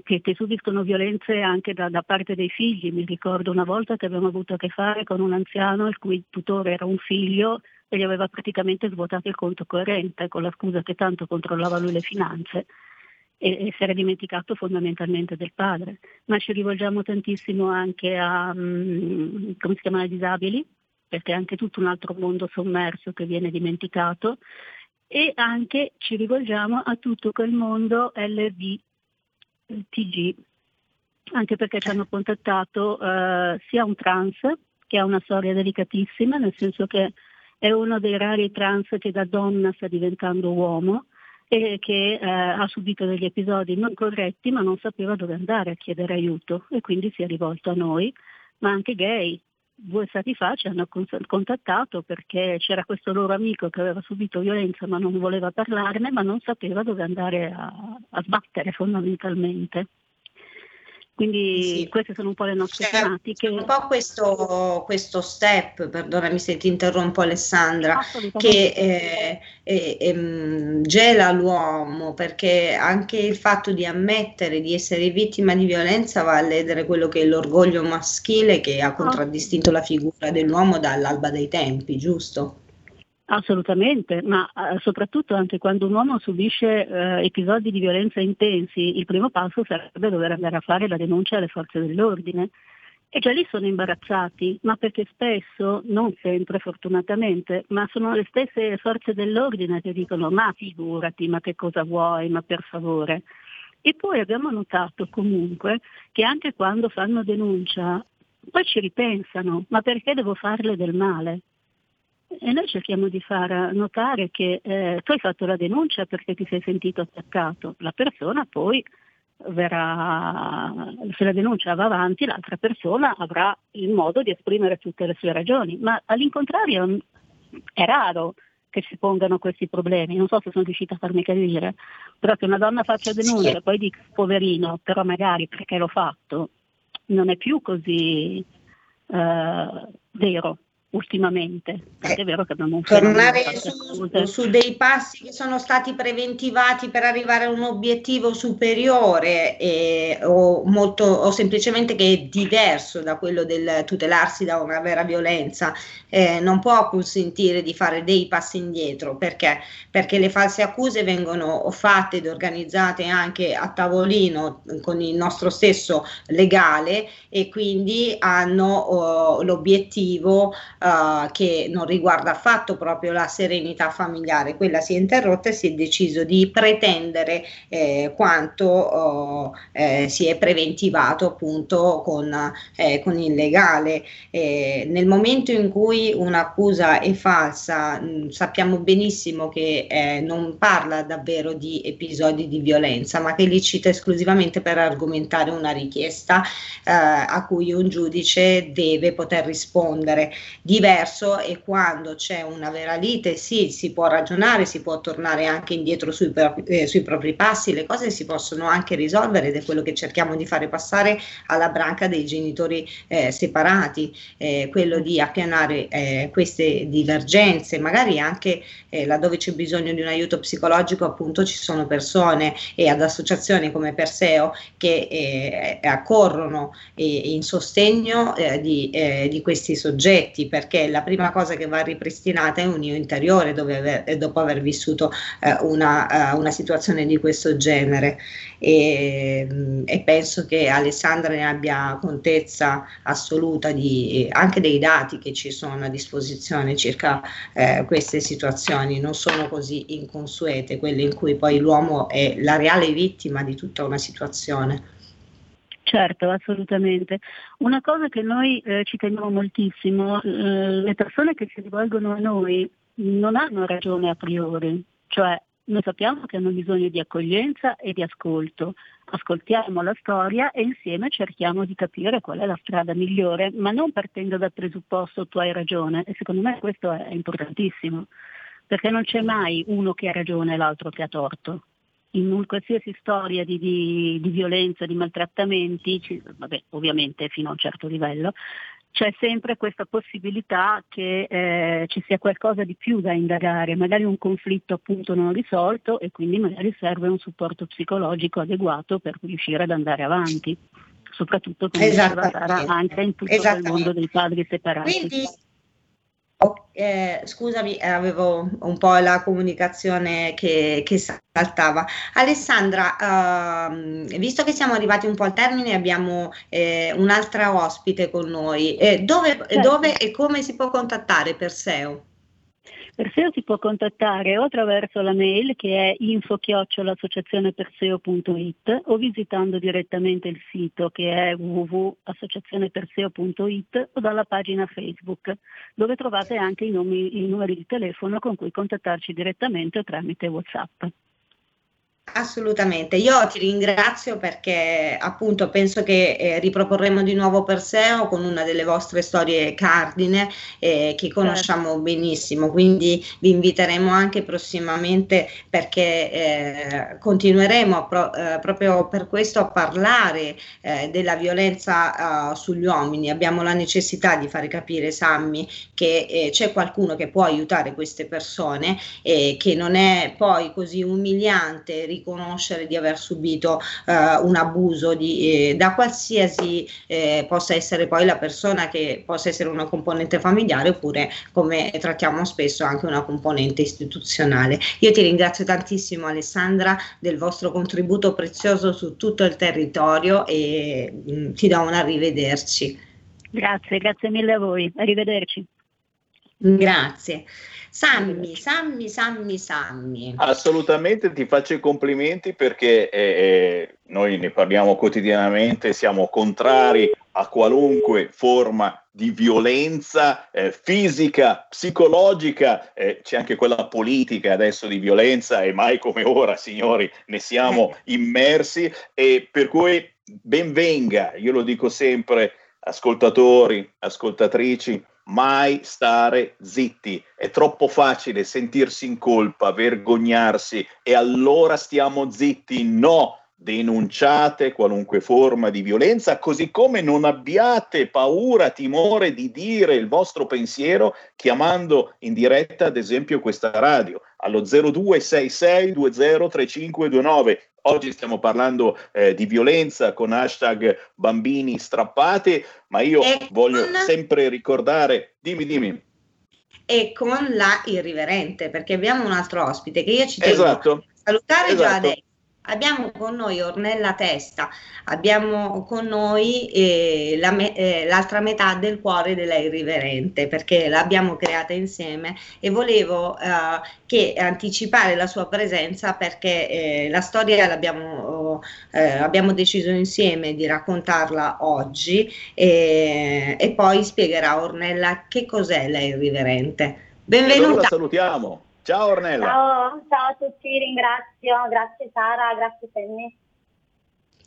K: Che, che subiscono violenze anche da, da, parte dei figli. Mi ricordo una volta che abbiamo avuto a che fare con un anziano il cui tutore era un figlio e gli aveva praticamente svuotato il conto corrente con la scusa che tanto controllava lui le finanze e, si era dimenticato fondamentalmente del padre. Ma ci rivolgiamo tantissimo anche a, um, come si chiamano, disabili, perché è anche tutto un altro mondo sommerso che viene dimenticato e anche ci rivolgiamo a tutto quel mondo LVTG, anche perché ci hanno contattato eh, sia un trans che ha una storia delicatissima, nel senso che è uno dei rari trans che da donna sta diventando uomo e che eh, ha subito degli episodi non corretti ma non sapeva dove andare a chiedere aiuto e quindi si è rivolto a noi, ma anche gay. Due stati fa ci hanno contattato perché c'era questo loro amico che aveva subito violenza ma non voleva parlarne ma non sapeva dove andare a, a sbattere fondamentalmente. Quindi sì. queste sono un po' le nostre
J: C'è
K: tematiche.
J: Un po' questo, questo, step, perdonami se ti interrompo Alessandra, che eh, eh, eh, gela l'uomo perché anche il fatto di ammettere di essere vittima di violenza va a ledere quello che è l'orgoglio maschile che ha contraddistinto la figura dell'uomo dall'alba dei tempi, giusto?
K: Assolutamente, ma eh, soprattutto anche quando un uomo subisce eh, episodi di violenza intensi, il primo passo sarebbe dover andare a fare la denuncia alle forze dell'ordine. E già lì sono imbarazzati, ma perché spesso, non sempre fortunatamente, ma sono le stesse forze dell'ordine che dicono ma figurati, ma che cosa vuoi, ma per favore. E poi abbiamo notato comunque che anche quando fanno denuncia, poi ci ripensano, ma perché devo farle del male? E noi cerchiamo di far notare che eh, tu hai fatto la denuncia perché ti sei sentito attaccato, la persona poi verrà, se la denuncia va avanti, l'altra persona avrà il modo di esprimere tutte le sue ragioni, ma all'incontrario è raro che si pongano questi problemi, non so se sono riuscita a farmi capire, però che una donna faccia denuncia e poi dica poverino, però magari perché l'ho fatto, non è più così eh, vero ultimamente. È vero che abbiamo un
J: tornare su, su, dei passi che sono stati preventivati per arrivare a un obiettivo superiore eh, o, molto, o semplicemente che è diverso da quello del tutelarsi da una vera violenza, eh, non può consentire di fare dei passi indietro perché? perché le false accuse vengono fatte ed organizzate anche a tavolino con il nostro stesso legale e quindi hanno oh, l'obiettivo uh, che non riguarda affatto proprio la serenità familiare, quella si è interrotta e si è deciso di pretendere eh, quanto oh, eh, si è preventivato appunto con, eh, con il legale. Eh, nel momento in cui un'accusa è falsa, mh, sappiamo benissimo che eh, non parla davvero di episodi di violenza, ma che li cita esclusivamente per argomentare una richiesta eh, a cui un giudice deve poter rispondere diverso e quando c'è una vera lite sì, si può ragionare, si può tornare anche indietro sui, eh, sui propri passi, le cose si possono anche risolvere ed è quello che cerchiamo di fare passare alla branca dei genitori eh, separati, eh, quello di appianare eh, queste divergenze, magari anche eh, laddove c'è bisogno di un aiuto psicologico appunto ci sono persone e ad associazioni come Perseo che eh, accorrono in sostegno di, di questi soggetti perché la prima cosa che va ripristinata è un io interiore aver, dopo aver vissuto eh, una, uh, una, situazione di questo genere e, mm, e, penso che Alessandra ne abbia contezza assoluta di, anche dei dati che ci sono a disposizione circa eh, queste situazioni, non sono così inconsuete, quelle in cui poi l'uomo è la reale vittima di tutta una situazione.
K: Certo, assolutamente. Una cosa che noi eh, ci teniamo moltissimo, eh, le persone che si rivolgono a noi non hanno ragione a priori, cioè Noi sappiamo che hanno bisogno di accoglienza e di ascolto. Ascoltiamo la storia e insieme cerchiamo di capire qual è la strada migliore, ma non partendo dal presupposto tu hai ragione. E secondo me questo è importantissimo, perché non c'è mai uno che ha ragione e l'altro che ha torto in un qualsiasi storia di, di, di violenza, di maltrattamenti, ci, vabbè, ovviamente fino a un certo livello, c'è sempre questa possibilità che eh, ci sia qualcosa di più da indagare, magari un conflitto appunto non risolto e quindi magari serve un supporto psicologico adeguato per riuscire ad andare avanti, soprattutto come diceva Sara, anche in tutto il mondo dei padri separati.
J: Quindi eh, scusami, eh, avevo un po' la comunicazione che, che saltava. Alessandra, ehm, visto che siamo arrivati un po' al termine, abbiamo eh, un'altra ospite con noi. Eh, dove, certo. dove e come si può contattare Perseo?
K: Perseo si può contattare o attraverso la mail che è info-associazioneperseo.it o visitando direttamente il sito che è www.associazioneperseo.it o dalla pagina Facebook dove trovate anche i, nomi, i numeri di telefono con cui contattarci direttamente o tramite WhatsApp.
J: Assolutamente, io ti ringrazio perché appunto penso che eh, riproporremo di nuovo Perseo con una delle vostre storie cardine eh, che conosciamo certo. benissimo, quindi vi inviteremo anche prossimamente perché eh, continueremo pro, eh, proprio per questo a parlare eh, della violenza uh, sugli uomini, abbiamo la necessità di fare capire Sammy che eh, c'è qualcuno che può aiutare queste persone e che non è poi così umiliante riconoscere di aver subito eh, un abuso di, eh, da qualsiasi eh, possa essere poi la persona che possa essere una componente familiare oppure come trattiamo spesso anche una componente istituzionale. Io ti ringrazio tantissimo Alessandra del vostro contributo prezioso su tutto il territorio e mh, mm, ti do un arrivederci.
K: Grazie, grazie mille a voi, arrivederci.
J: Grazie. Sammy, Sammy, Sammy, Sammy.
C: Assolutamente ti faccio i complimenti perché eh, eh, noi ne parliamo quotidianamente, siamo contrari a qualunque forma di violenza eh, fisica, psicologica, eh, c'è anche quella politica adesso di violenza e mai come ora, signori, ne siamo immersi e per cui benvenga, io lo dico sempre, ascoltatori, ascoltatrici, mai stare zitti. È troppo facile sentirsi in colpa, vergognarsi e allora stiamo zitti. No, denunciate qualunque forma di violenza, così come non abbiate paura, timore di dire il vostro pensiero chiamando in diretta, ad esempio, questa radio allo 0266203529. Oggi stiamo parlando eh, di violenza con hashtag bambini strappati, ma io e voglio con... sempre ricordare, dimmi, dimmi.
J: E con la irriverente, perché abbiamo un altro ospite che io ci tengo esatto. salutare esatto. già adesso Abbiamo con noi Ornella Testa, abbiamo con noi eh, la me, eh, l'altra metà del cuore della irriverente perché l'abbiamo creata insieme e volevo eh, che anticipare la sua presenza perché eh, la storia l'abbiamo eh, abbiamo deciso insieme di raccontarla oggi e, e poi spiegherà Ornella che cos'è la irriverente. Benvenuta.
C: Allora salutiamo. Ciao Ornella.
L: Ciao, ciao a tutti, ringrazio, grazie Sara, grazie Sammy.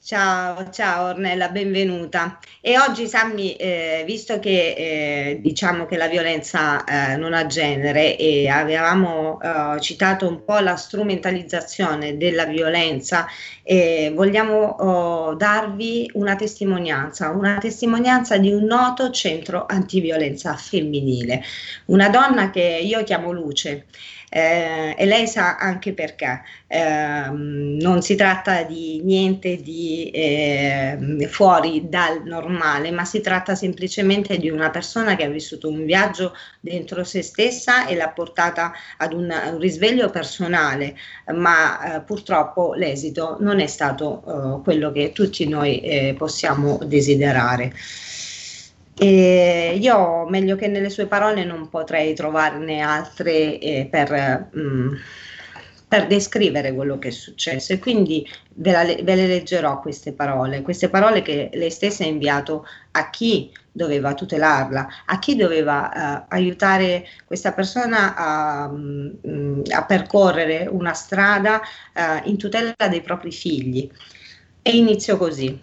J: Ciao, ciao Ornella, benvenuta. E oggi Sammy, eh, visto che eh, diciamo che la violenza eh, non ha genere e avevamo eh, citato un po' la strumentalizzazione della violenza, eh, vogliamo oh, darvi una testimonianza, una testimonianza di un noto centro antiviolenza femminile, una donna che io chiamo Luce eh, e lei sa anche perché. Eh, non si tratta di niente di eh, fuori dal normale, ma si tratta semplicemente di una persona che ha vissuto un viaggio dentro se stessa e l'ha portata ad un, un risveglio personale, ma eh, purtroppo l'esito non è stato eh, quello che tutti noi eh, possiamo desiderare. E io, meglio che nelle sue parole, non potrei trovarne altre eh, per, mh, mm, per descrivere quello che è successo e quindi ve, la, ve, le leggerò queste parole, queste parole che lei stessa ha inviato a chi doveva tutelarla, a chi doveva uh, aiutare questa persona a, um, a, percorrere una strada uh, in tutela dei propri figli. E inizio così.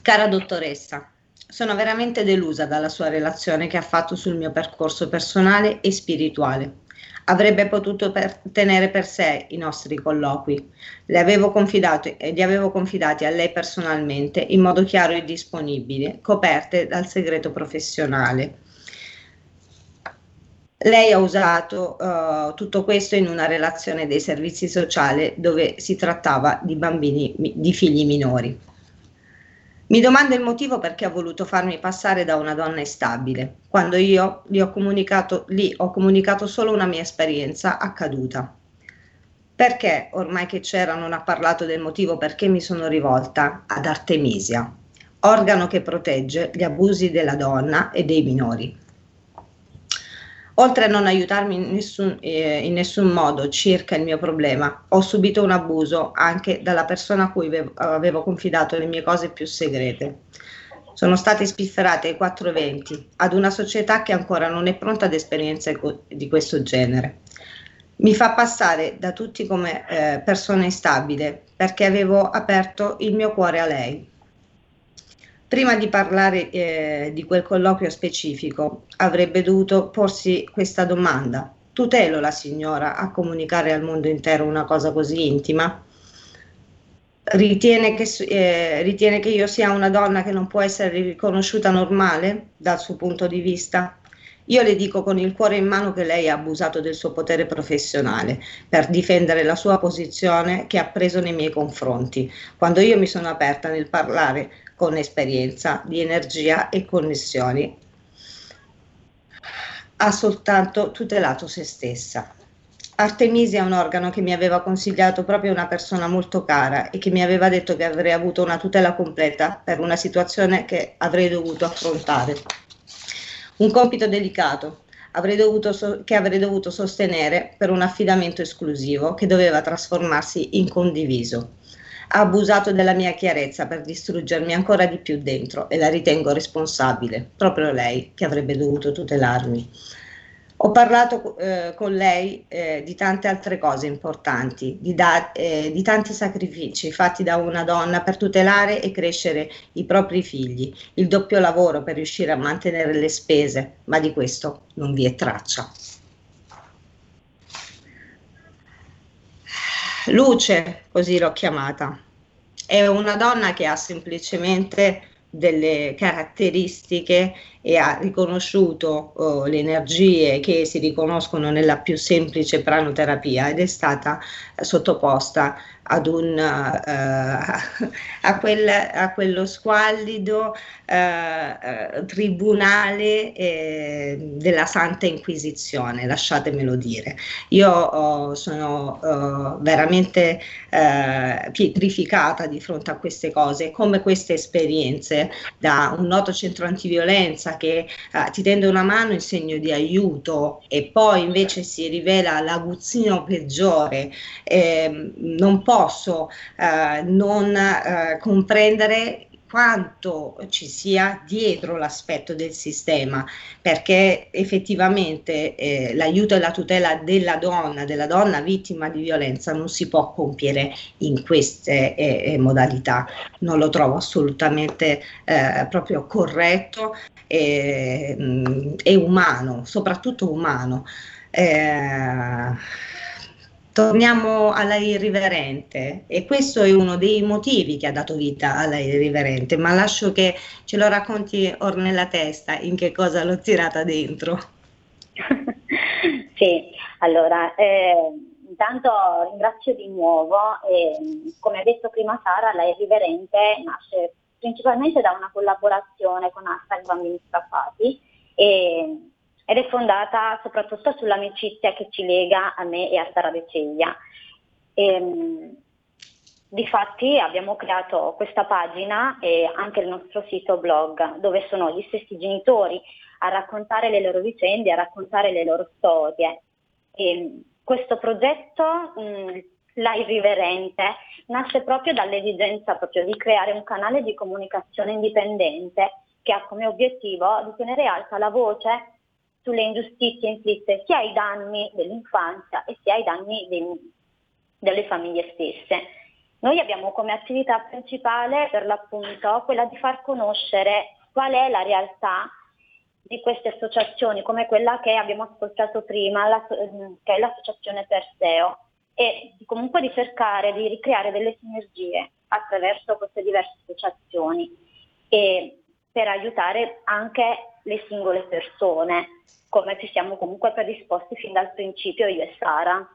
J: Cara dottoressa, sono veramente delusa dalla sua relazione che ha fatto sul mio percorso personale e spirituale avrebbe potuto per, tenere per sé i nostri colloqui. Le avevo eh, li avevo confidati a lei personalmente in modo chiaro e disponibile, coperte dal segreto professionale. Lei ha usato uh, tutto questo in una relazione dei servizi sociali dove si trattava di bambini, di figli minori. Mi domanda il motivo perché ha voluto farmi passare da una donna instabile, quando io gli ho comunicato, lì ho comunicato solo una mia esperienza accaduta. Perché, ormai che c'era, non ha parlato del motivo perché mi sono rivolta ad Artemisia, organo che protegge gli abusi della donna e dei minori. Oltre a non aiutarmi in nessun, eh, in nessun, modo circa il mio problema, ho subito un abuso anche dalla persona a cui avevo, avevo confidato le mie cose più segrete. Sono state spifferate ai quattro venti ad una società che ancora non è pronta ad esperienze di questo genere. Mi fa passare da tutti come eh, persona instabile perché avevo aperto il mio cuore a lei Prima di parlare eh, di quel colloquio specifico, avrebbe dovuto porsi questa domanda. Tutelo la signora a comunicare al mondo intero una cosa così intima? Ritiene che, eh, ritiene che io sia una donna che non può essere riconosciuta normale dal suo punto di vista? Io le dico con il cuore in mano che lei ha abusato del suo potere professionale per difendere la sua posizione che ha preso nei miei confronti, quando io mi sono aperta nel parlare con esperienza di energia e connessioni. Ha soltanto tutelato se stessa. Artemisia è un organo che mi aveva consigliato proprio una persona molto cara e che mi aveva detto che avrei avuto una tutela completa per una situazione che avrei dovuto affrontare. Un compito delicato avrei dovuto, che avrei dovuto sostenere per un affidamento esclusivo che doveva trasformarsi in condiviso. Ha abusato della mia chiarezza per distruggermi ancora di più dentro e la ritengo responsabile, proprio lei che avrebbe dovuto tutelarmi. Ho parlato eh, con lei eh, di tante altre cose importanti, di, da, eh, di, tanti sacrifici fatti da una donna per tutelare e crescere i propri figli, il doppio lavoro per riuscire a mantenere le spese, ma di questo non vi è traccia. Luce, così l'ho chiamata, è una donna che ha semplicemente delle caratteristiche e ha riconosciuto oh, le energie che si riconoscono nella più semplice pranoterapia ed è stata sottoposta ad un, uh, a, quel, a, quello squallido uh, tribunale eh, della Santa Inquisizione, lasciatemelo dire. Io oh, sono oh, veramente pietrificata di fronte a queste cose, come queste esperienze da un noto centro antiviolenza che ti tende una mano in segno di aiuto e poi invece si rivela l'aguzzino peggiore. Eh, non posso eh, non eh, comprendere quanto ci sia dietro l'aspetto del sistema, perché effettivamente eh, l'aiuto e la tutela della donna, della donna vittima di violenza non si può compiere in queste eh, eh modalità. Non lo trovo assolutamente eh, proprio corretto e, mh, e, umano, soprattutto umano. Torniamo alla irriverente e questo è uno dei motivi che ha dato vita alla irriverente, ma lascio che ce lo racconti Ornella Testa in che cosa l'ho tirata dentro.
L: sì, allora, eh, intanto ringrazio di nuovo e come ha detto prima Sara, la irriverente nasce principalmente da una collaborazione con hashtag bambini strappati e ed è fondata soprattutto sull'amicizia che ci lega a me e a Sara De Ceglia. Ehm, difatti abbiamo creato questa pagina e anche il nostro sito blog dove sono gli stessi genitori a raccontare le loro vicende, a raccontare le loro storie. E, questo progetto, mh, la irriverente, nasce proprio dall'esigenza proprio di creare un canale di comunicazione indipendente che ha come obiettivo di tenere alta la voce sulle ingiustizie inflitte sia ai danni dell'infanzia e sia ai danni dei, delle famiglie stesse. Noi abbiamo come attività principale per l'appunto quella di far conoscere qual è la realtà di queste associazioni, come quella che abbiamo ascoltato prima, la, che è l'associazione Perseo, e comunque di cercare di ricreare delle sinergie attraverso queste diverse associazioni e per aiutare anche le singole persone, come ci siamo comunque predisposti fin dal principio io e Sara.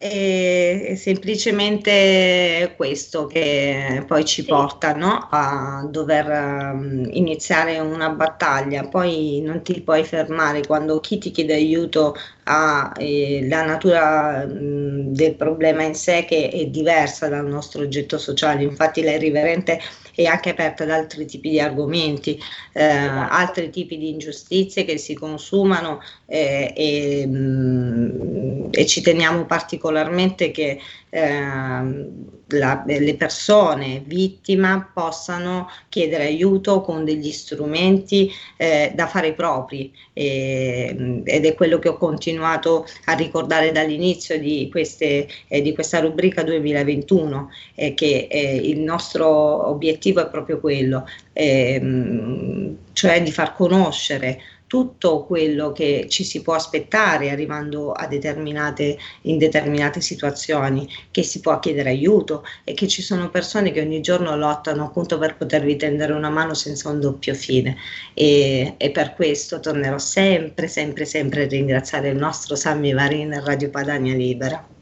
J: È semplicemente questo che poi ci sì. porta no? a dover um, iniziare una battaglia, poi non ti puoi fermare quando chi ti chiede aiuto ha eh, la natura mh, del problema in sé che è diversa dal nostro oggetto sociale, infatti la irriverente è anche aperta ad altri tipi di argomenti, eh, altri tipi di ingiustizie che si consumano eh, e, mh, e, ci teniamo particolarmente che eh, la, le persone vittime possano chiedere aiuto con degli strumenti eh, da fare propri. E, ed è quello che ho continuato a ricordare dall'inizio di, queste, eh, di questa rubrica 2021 eh, che eh, il nostro obiettivo è proprio quello ehm, cioè di far conoscere tutto quello che ci si può aspettare arrivando determinate, in determinate situazioni, che si può chiedere aiuto e che ci sono persone che ogni giorno lottano appunto per potervi tendere una mano senza un doppio fine e, e per questo tornerò sempre, sempre, sempre a ringraziare il nostro Sammy Varin e Radio Padania Libera.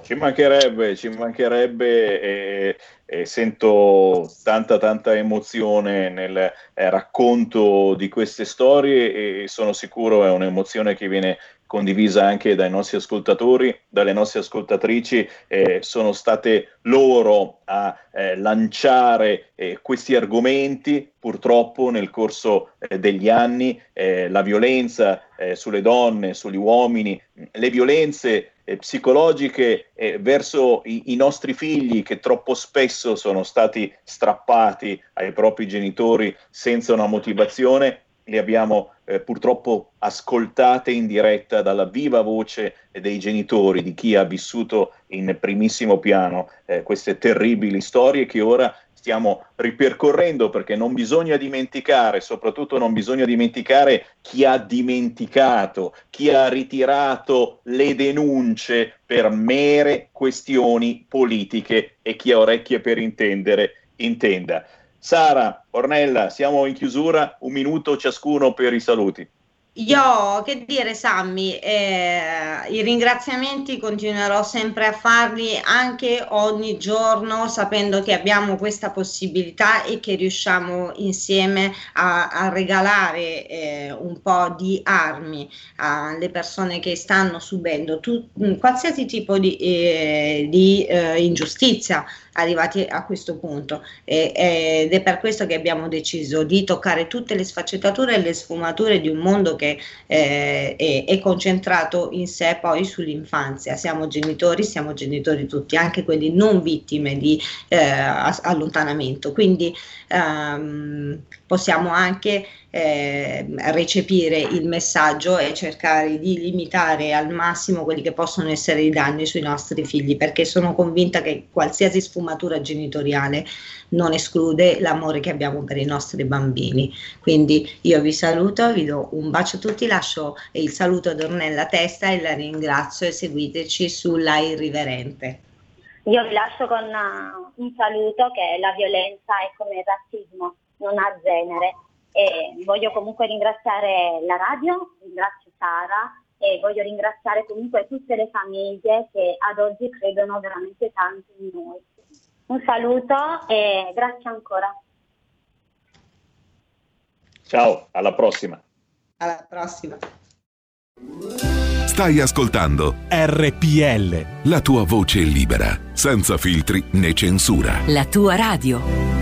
C: Ci mancherebbe, ci mancherebbe e, e sento tanta tanta emozione nel eh, racconto di queste storie e sono sicuro è un'emozione che viene condivisa anche dai nostri ascoltatori, dalle nostre ascoltatrici, eh, sono state loro a eh, lanciare eh, questi argomenti, purtroppo nel corso eh, degli anni eh, la violenza eh, sulle donne, sugli uomini, le violenze psicologiche verso i, i nostri figli che troppo spesso sono stati strappati ai propri genitori senza una motivazione, li abbiamo eh, purtroppo ascoltate in diretta dalla viva voce dei genitori, di chi ha vissuto in primissimo piano eh, queste terribili storie che ora stiamo ripercorrendo perché non bisogna dimenticare, soprattutto non bisogna dimenticare chi ha dimenticato, chi ha ritirato le denunce per mere questioni politiche e chi ha orecchie per intendere, intenda. Sara, Ornella, siamo in chiusura, un minuto ciascuno per i saluti.
J: Io che dire Sammy, eh, i ringraziamenti continuerò sempre a farli anche ogni giorno sapendo che abbiamo questa possibilità e che riusciamo insieme a, a regalare eh, un po' di armi alle persone che stanno subendo tu, qualsiasi tipo di, eh, di eh, ingiustizia arrivati a questo punto. E, ed è per questo che abbiamo deciso di toccare tutte le sfaccettature e le sfumature di un mondo che eh, è, è, concentrato in sé poi sull'infanzia. Siamo genitori, siamo genitori tutti, anche quelli non vittime di eh, allontanamento, quindi ehm, possiamo anche eh, recepire il messaggio e cercare di limitare al massimo quelli che possono essere i danni sui nostri figli, perché sono convinta che qualsiasi sfumatura genitoriale non esclude l'amore che abbiamo per i nostri bambini. Quindi io vi saluto, vi do un bacio a tutti, lascio il saluto ad Ornella Testa e la ringrazio e seguiteci sulla Irriverente.
L: Io vi lascio con uh, un saluto che la violenza è come il razzismo, non ha genere e voglio comunque ringraziare la radio, ringrazio Sara e voglio ringraziare comunque tutte le famiglie che ad oggi credono veramente tanto in noi. Un saluto e grazie ancora.
C: Ciao, alla prossima.
J: Alla prossima.
M: Stai ascoltando RPL. La tua voce libera, senza filtri né censura.
N: La tua radio.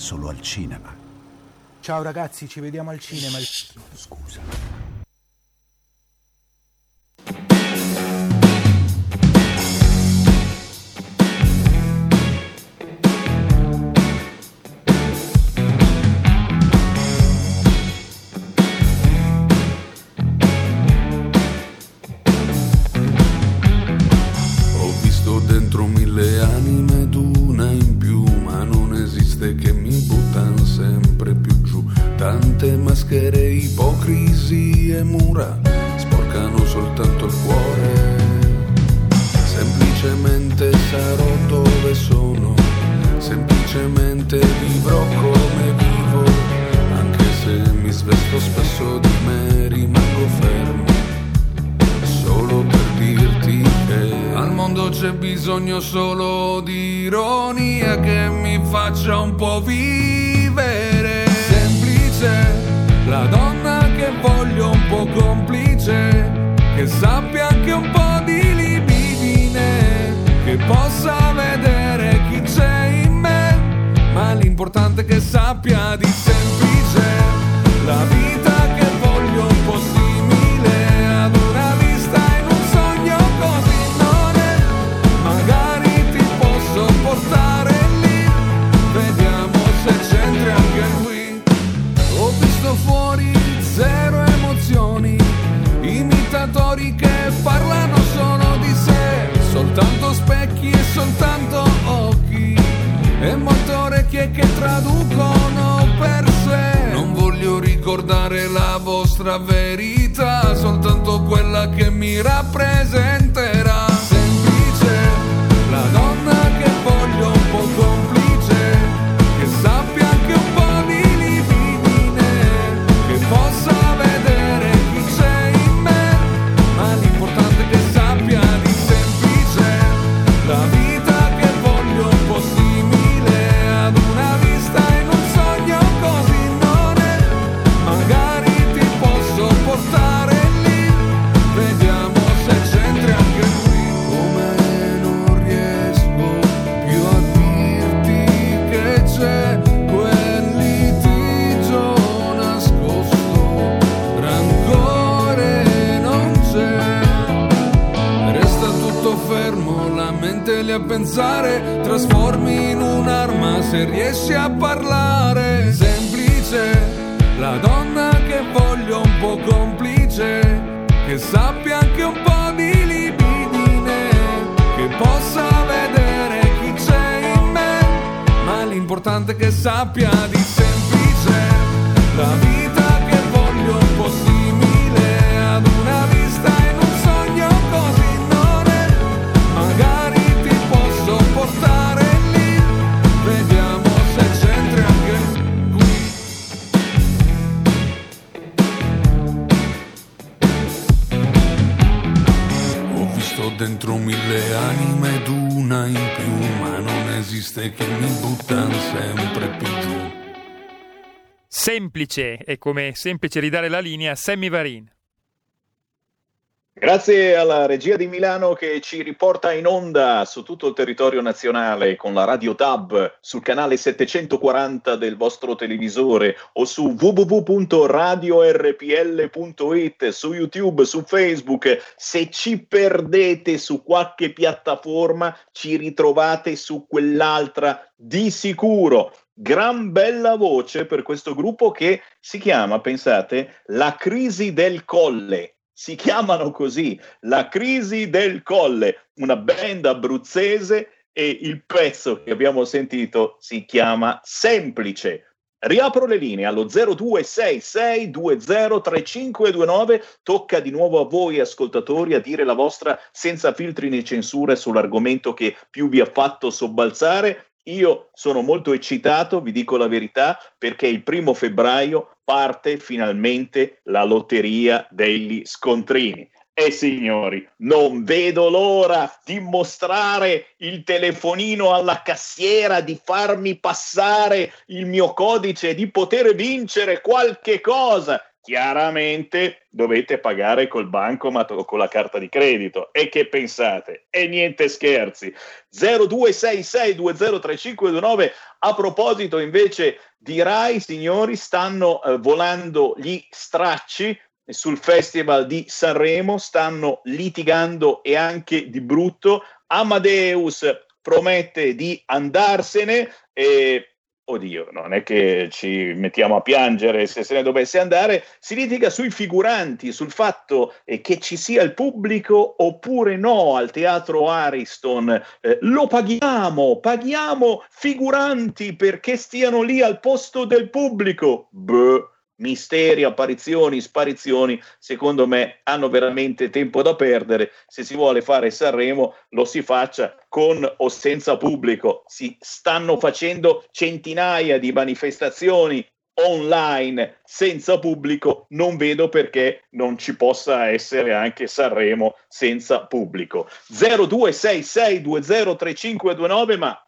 O: Solo al cinema.
P: Ciao ragazzi, ci vediamo al cinema. Scusa.
Q: Maschere, ipocrisie, mura, sporcano soltanto il cuore. Semplicemente sarò dove sono, semplicemente vivrò come vivo, anche se mi svesto spesso di me, rimango fermo solo per dirti che al mondo c'è bisogno solo di ironia che mi faccia un po' vivere. Semplice, la donna che voglio un po' complice, che sappia anche un po' di libidine, che possa vedere chi c'è in me, ma l'importante è che sappia di semplice, la vita la vostra verità soltanto quella che mi rappresenterà pensare, trasformi in un'arma se riesci a parlare. Semplice, la donna che voglio un po' complice, che sappia anche un po' di libidine, che possa vedere chi c'è in me, ma l'importante è che sappia di semplice, la vita
B: Semplice, e come semplice ridare la linea, Sammy Varin.
C: Grazie alla regia di Milano che ci riporta in onda su tutto il territorio nazionale con la Radio Tab sul canale 740 del vostro televisore o su www.radiorpl.it, su YouTube, su Facebook. Se ci perdete su qualche piattaforma, ci ritrovate su quell'altra di sicuro. Gran bella voce per questo gruppo che si chiama, pensate, La crisi del colle. Si chiamano così, La crisi del colle, una band abruzzese e il pezzo che abbiamo sentito si chiama Semplice. Riapro le linee allo 0266203529, tocca di nuovo a voi ascoltatori a dire la vostra senza filtri né censure sull'argomento che più vi ha fatto sobbalzare io sono molto eccitato, vi dico la verità, perché il primo febbraio parte finalmente la lotteria degli scontrini. E signori, non vedo l'ora di mostrare il telefonino alla cassiera, di farmi passare il mio codice, di poter vincere qualche cosa chiaramente dovete pagare col bancomat o con la carta di credito. E che pensate? E niente scherzi. 0266203529. A proposito invece di Rai, signori, stanno eh, volando gli stracci sul Festival di Sanremo, stanno litigando e anche di brutto. Amadeus promette di andarsene e oddio, non è che ci mettiamo a piangere se se ne dovesse andare, si litiga sui figuranti, sul fatto eh, che ci sia il pubblico oppure no al teatro Ariston. Eh, lo paghiamo, paghiamo figuranti perché stiano lì al posto del pubblico. Beh misteri, apparizioni, sparizioni, secondo me hanno veramente tempo da perdere. Se si vuole fare Sanremo, lo si faccia con o senza pubblico. Si stanno facendo centinaia di manifestazioni online senza pubblico, non vedo perché non ci possa essere anche Sanremo senza pubblico. 0266203529, ma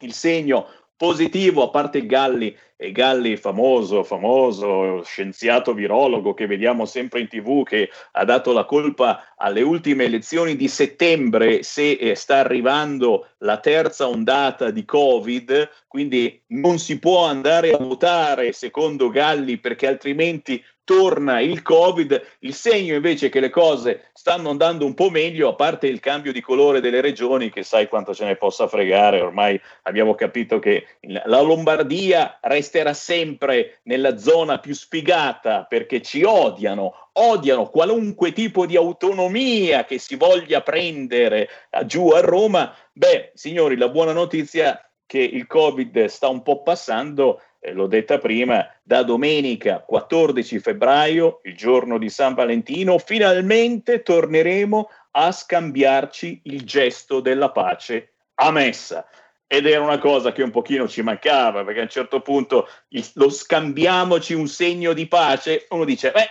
C: il segno positivo, a parte Galli, e Galli famoso, famoso scienziato virologo che vediamo sempre in tv, che ha dato la colpa alle ultime elezioni di settembre se eh, sta arrivando la terza ondata di Covid, quindi non si può andare a votare secondo Galli perché altrimenti torna il Covid, il segno invece che le cose stanno andando un po' meglio, a parte il cambio di colore delle regioni, che sai quanto ce ne possa fregare, ormai abbiamo capito che la Lombardia resterà sempre nella zona più sfigata perché ci odiano, odiano qualunque tipo di autonomia che si voglia prendere giù a Roma. Beh, signori, la buona notizia è che il Covid sta un po' passando eh, l'ho detta prima, da domenica 14 febbraio, il giorno di San Valentino, finalmente torneremo a scambiarci il gesto della pace a messa. Ed era una cosa che un pochino ci mancava, perché a un certo punto il, lo scambiamoci un segno di pace, uno dice, beh,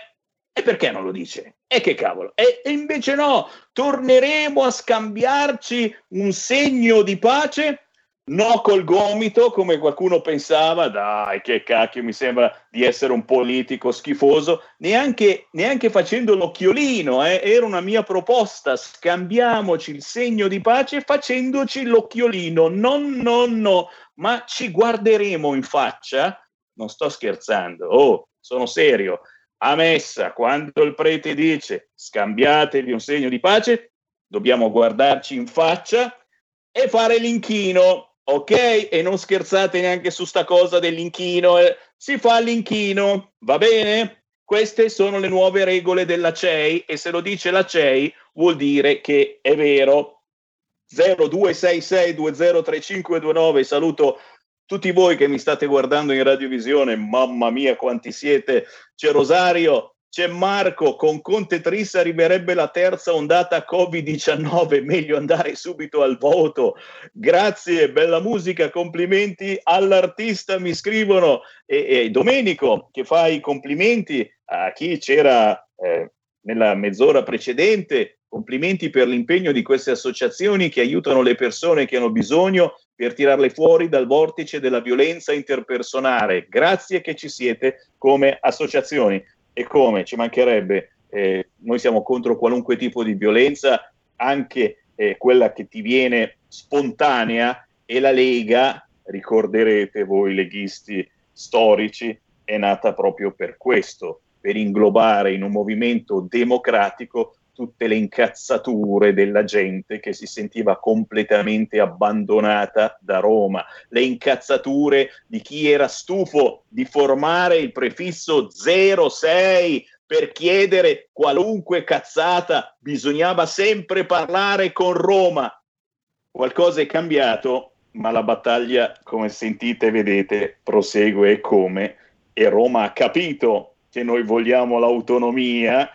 C: e perché non lo dice? E che cavolo? E, e invece no, torneremo a scambiarci un segno di pace No col gomito, come qualcuno pensava, dai, che cacchio, mi sembra di essere un politico schifoso, neanche, neanche facendo l'occhiolino, eh. era una mia proposta, scambiamoci il segno di pace facendoci l'occhiolino, no, no, no, ma ci guarderemo in faccia, non sto scherzando, oh, sono serio, a messa, quando il prete dice scambiatevi un segno di pace, dobbiamo guardarci in faccia e fare l'inchino ok? E non scherzate neanche su sta cosa dell'inchino, eh. si fa l'inchino, va bene? Queste sono le nuove regole della CEI e se lo dice la CEI vuol dire che è vero. 0266203529, saluto tutti voi che mi state guardando in radiovisione, mamma mia quanti siete, c'è Rosario, c'è Marco, con Conte Tris arriverebbe la terza ondata Covid-19, meglio andare subito al voto. Grazie, bella musica, complimenti all'artista, mi scrivono. E, e Domenico, che fa i complimenti a chi c'era eh, nella mezz'ora precedente, complimenti per l'impegno di queste associazioni che aiutano le persone che hanno bisogno per tirarle fuori dal vortice della violenza interpersonale. Grazie che ci siete come associazioni e come? Ci mancherebbe, eh, noi siamo contro qualunque tipo di violenza, anche eh, quella che ti viene spontanea e la Lega, ricorderete voi leghisti storici, è nata proprio per questo, per inglobare in un movimento democratico tutte le incazzature della gente che si sentiva completamente abbandonata da Roma, le incazzature di chi era stufo di formare il prefisso 06 per chiedere qualunque cazzata, bisognava sempre parlare con Roma. Qualcosa è cambiato, ma la battaglia, come sentite e vedete, prosegue come e Roma ha capito che noi vogliamo l'autonomia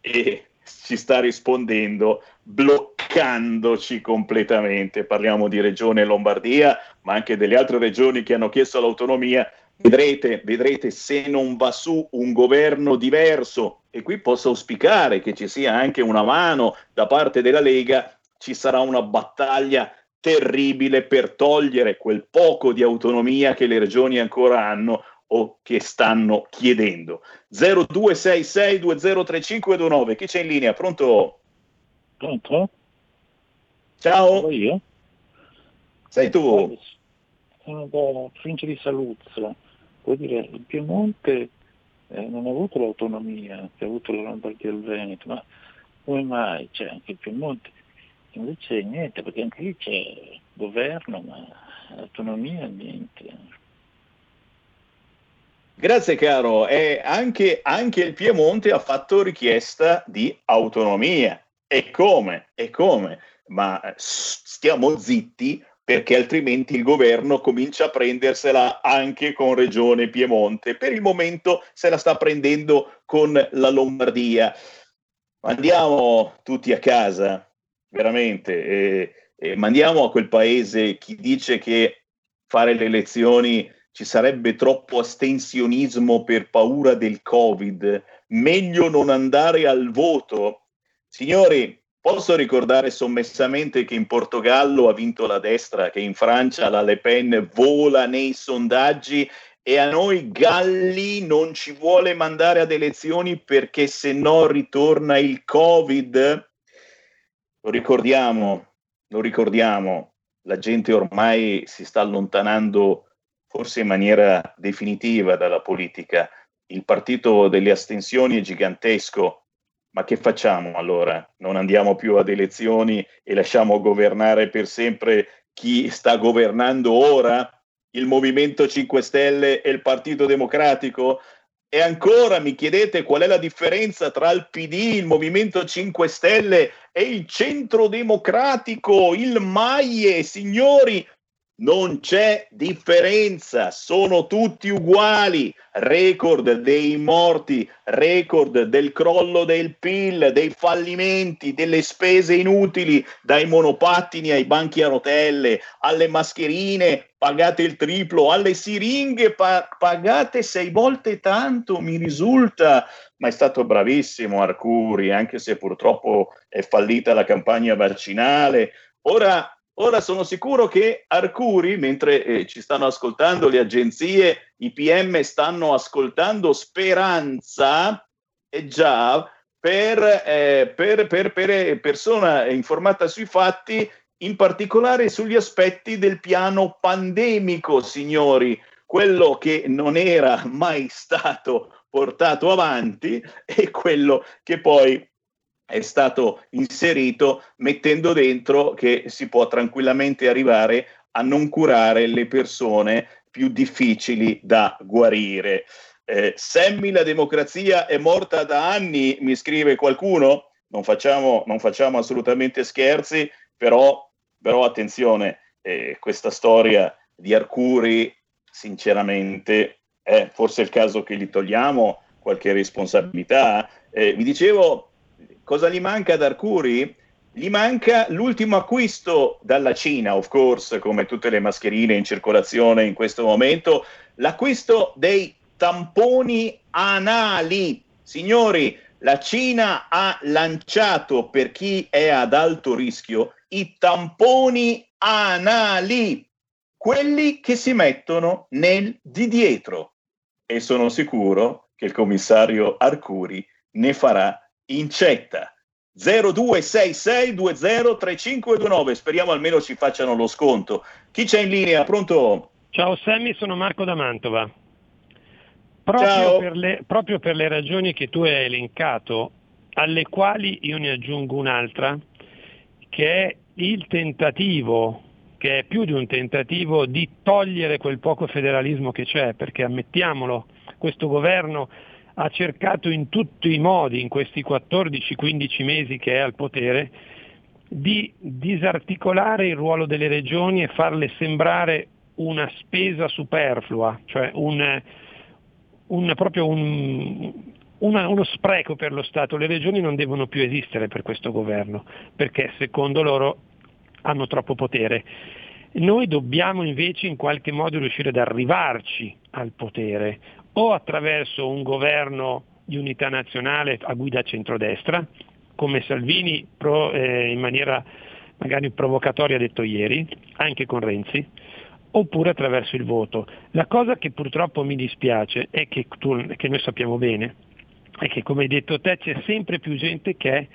C: e ci sta rispondendo bloccandoci completamente. Parliamo di Regione Lombardia, ma anche delle altre regioni che hanno chiesto l'autonomia. Vedrete, vedrete se non va su un governo diverso e qui posso auspicare che ci sia anche una mano da parte della Lega, ci sarà una battaglia terribile per togliere quel poco di autonomia che le regioni ancora hanno o che stanno chiedendo. 0266203529, chi c'è in linea? Pronto?
R: Pronto?
C: Ciao.
R: Sono io?
C: Sei tu?
R: Sono da provincia di Saluzzo. Vuol dire, il Piemonte eh, non ha avuto l'autonomia che ha avuto la Lombardia e il Veneto, ma come mai? C'è anche il Piemonte. Invece niente, perché anche lì c'è governo, ma autonomia niente.
C: Grazie caro, e anche, anche, il Piemonte ha fatto richiesta di autonomia. E come? E come? Ma eh, stiamo zitti perché altrimenti il governo comincia a prendersela anche con Regione Piemonte. Per il momento se la sta prendendo con la Lombardia. Andiamo tutti a casa, veramente. E, e mandiamo a quel paese chi dice che fare le elezioni ci sarebbe troppo astensionismo per paura del Covid, meglio non andare al voto. Signori, posso ricordare sommessamente che in Portogallo ha vinto la destra, che in Francia la Le Pen vola nei sondaggi e a noi Galli non ci vuole mandare ad elezioni perché se no ritorna il Covid? Lo ricordiamo, lo ricordiamo, la gente ormai si sta allontanando forse in maniera definitiva dalla politica. Il partito delle astensioni è gigantesco, ma che facciamo allora? Non andiamo più ad elezioni e lasciamo governare per sempre chi sta governando ora? Il Movimento 5 Stelle e il Partito Democratico? E ancora mi chiedete qual è la differenza tra il PD, il Movimento 5 Stelle e il Centro Democratico, il MAIE, signori, non c'è differenza, sono tutti uguali. Record dei morti, record del crollo del PIL, dei fallimenti, delle spese inutili, dai monopattini ai banchi a rotelle, alle mascherine pagate il triplo, alle siringhe pa- pagate sei volte tanto, mi risulta. Ma è stato bravissimo Arcuri, anche se purtroppo è fallita la campagna vaccinale. Ora Ora sono sicuro che Arcuri, mentre eh, ci stanno ascoltando le agenzie, i PM stanno ascoltando Speranza, e già per, eh, per, per, per persona informata sui fatti, in particolare sugli aspetti del piano pandemico, signori, quello che non era mai stato portato avanti e quello che poi è stato inserito mettendo dentro che si può tranquillamente arrivare a non curare le persone più difficili da guarire. Eh, Semmi la democrazia è morta da anni, mi scrive qualcuno. Non facciamo, non facciamo assolutamente scherzi, però, però attenzione, eh, questa storia di Arcuri, sinceramente, è forse il caso che gli togliamo qualche responsabilità. Eh, vi dicevo, Cosa gli manca ad Arcuri? Gli manca l'ultimo acquisto dalla Cina, of course, come tutte le mascherine in circolazione in questo momento, l'acquisto dei tamponi anali. Signori, la Cina ha lanciato per chi è ad alto rischio i tamponi anali. quelli che si mettono nel di dietro e sono sicuro che il commissario Arcuri ne farà incetta. 0266203529, speriamo almeno ci facciano lo sconto. Chi c'è in linea? Pronto?
S: Ciao Sammy, sono Marco da Mantova. Proprio per, le, proprio per le ragioni che tu hai elencato, alle quali io ne aggiungo un'altra, che è il tentativo, che è più di un tentativo, di togliere quel poco federalismo che c'è, perché ammettiamolo, questo governo ha cercato in tutti i modi, in questi 14-15 mesi che è al potere, di disarticolare il ruolo delle regioni e farle sembrare una spesa superflua, cioè un, un, proprio un, una, uno spreco per lo Stato. Le regioni non devono più esistere per questo governo, perché secondo loro hanno troppo potere. Noi dobbiamo invece in qualche modo riuscire ad arrivarci al potere, o attraverso un governo di unità nazionale a guida centrodestra, come Salvini pro, eh, in maniera magari provocatoria ha detto ieri, anche con Renzi, oppure attraverso il voto. La cosa che purtroppo mi dispiace è che, tu, che noi sappiamo bene, è che come hai detto te c'è sempre più gente che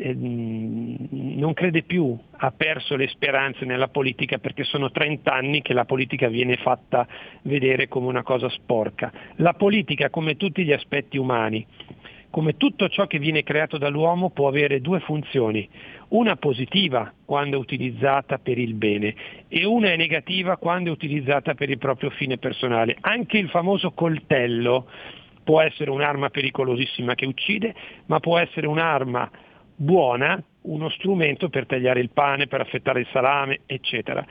S: eh, non crede più, ha perso le speranze nella politica perché sono 30 anni che la politica viene fatta vedere come una cosa sporca. La politica, come tutti gli aspetti umani, come tutto ciò che viene creato dall'uomo, può avere due funzioni, una positiva quando è utilizzata per il bene e una è negativa quando è utilizzata per il proprio fine personale. Anche il famoso coltello può essere un'arma pericolosissima che uccide, ma può essere un'arma buona, uno strumento per tagliare il pane, per affettare il salame, eccetera.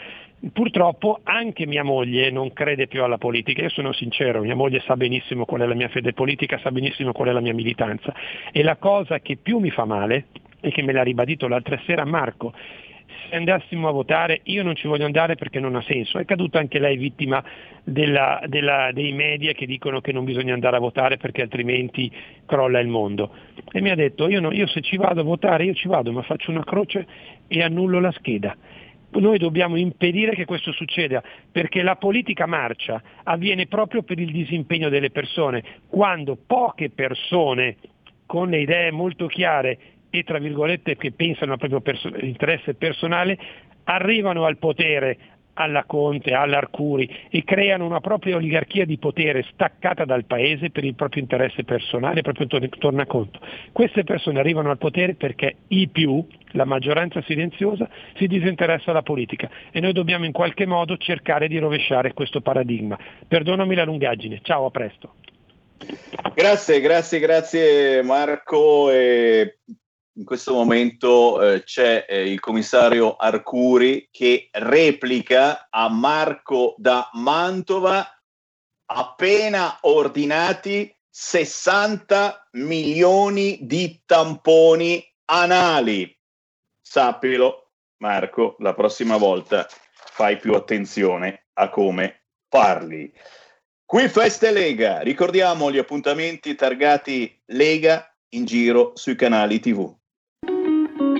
S: Purtroppo anche mia moglie non crede più alla politica, io sono sincero, mia moglie sa benissimo qual è la mia fede politica, sa benissimo qual è la mia militanza e la cosa che più mi fa male, e che me l'ha ribadito l'altra sera Marco, se andassimo a votare, io non ci voglio andare perché non ha senso. È caduta anche lei vittima della, della, dei media che dicono che non bisogna andare a votare perché altrimenti crolla il mondo. E mi ha detto, io, no, io se ci vado a votare, io ci vado, ma faccio una croce e annullo la scheda. Noi dobbiamo impedire che questo succeda perché la politica marcia avviene proprio per il disimpegno delle persone. Quando poche persone con le idee molto chiare e tra virgolette che pensano al proprio perso- interesse personale arrivano al potere alla Conte, all'Arcuri e creano una propria oligarchia di potere staccata dal paese per il proprio interesse personale, proprio tornaconto. Queste persone arrivano al potere perché i più, la maggioranza silenziosa, si disinteressa alla politica e noi dobbiamo in qualche modo cercare di rovesciare questo paradigma. Perdonami la lungaggine, ciao, a presto.
C: Grazie, grazie, grazie Marco. E in questo momento eh, c'è eh, il commissario Arcuri che replica a Marco da Mantova appena ordinati 60 milioni di tamponi anali. Sappilo, Marco, la prossima volta fai più attenzione a come parli. Qui Feste Lega, ricordiamo gli appuntamenti targati Lega in giro sui canali TV.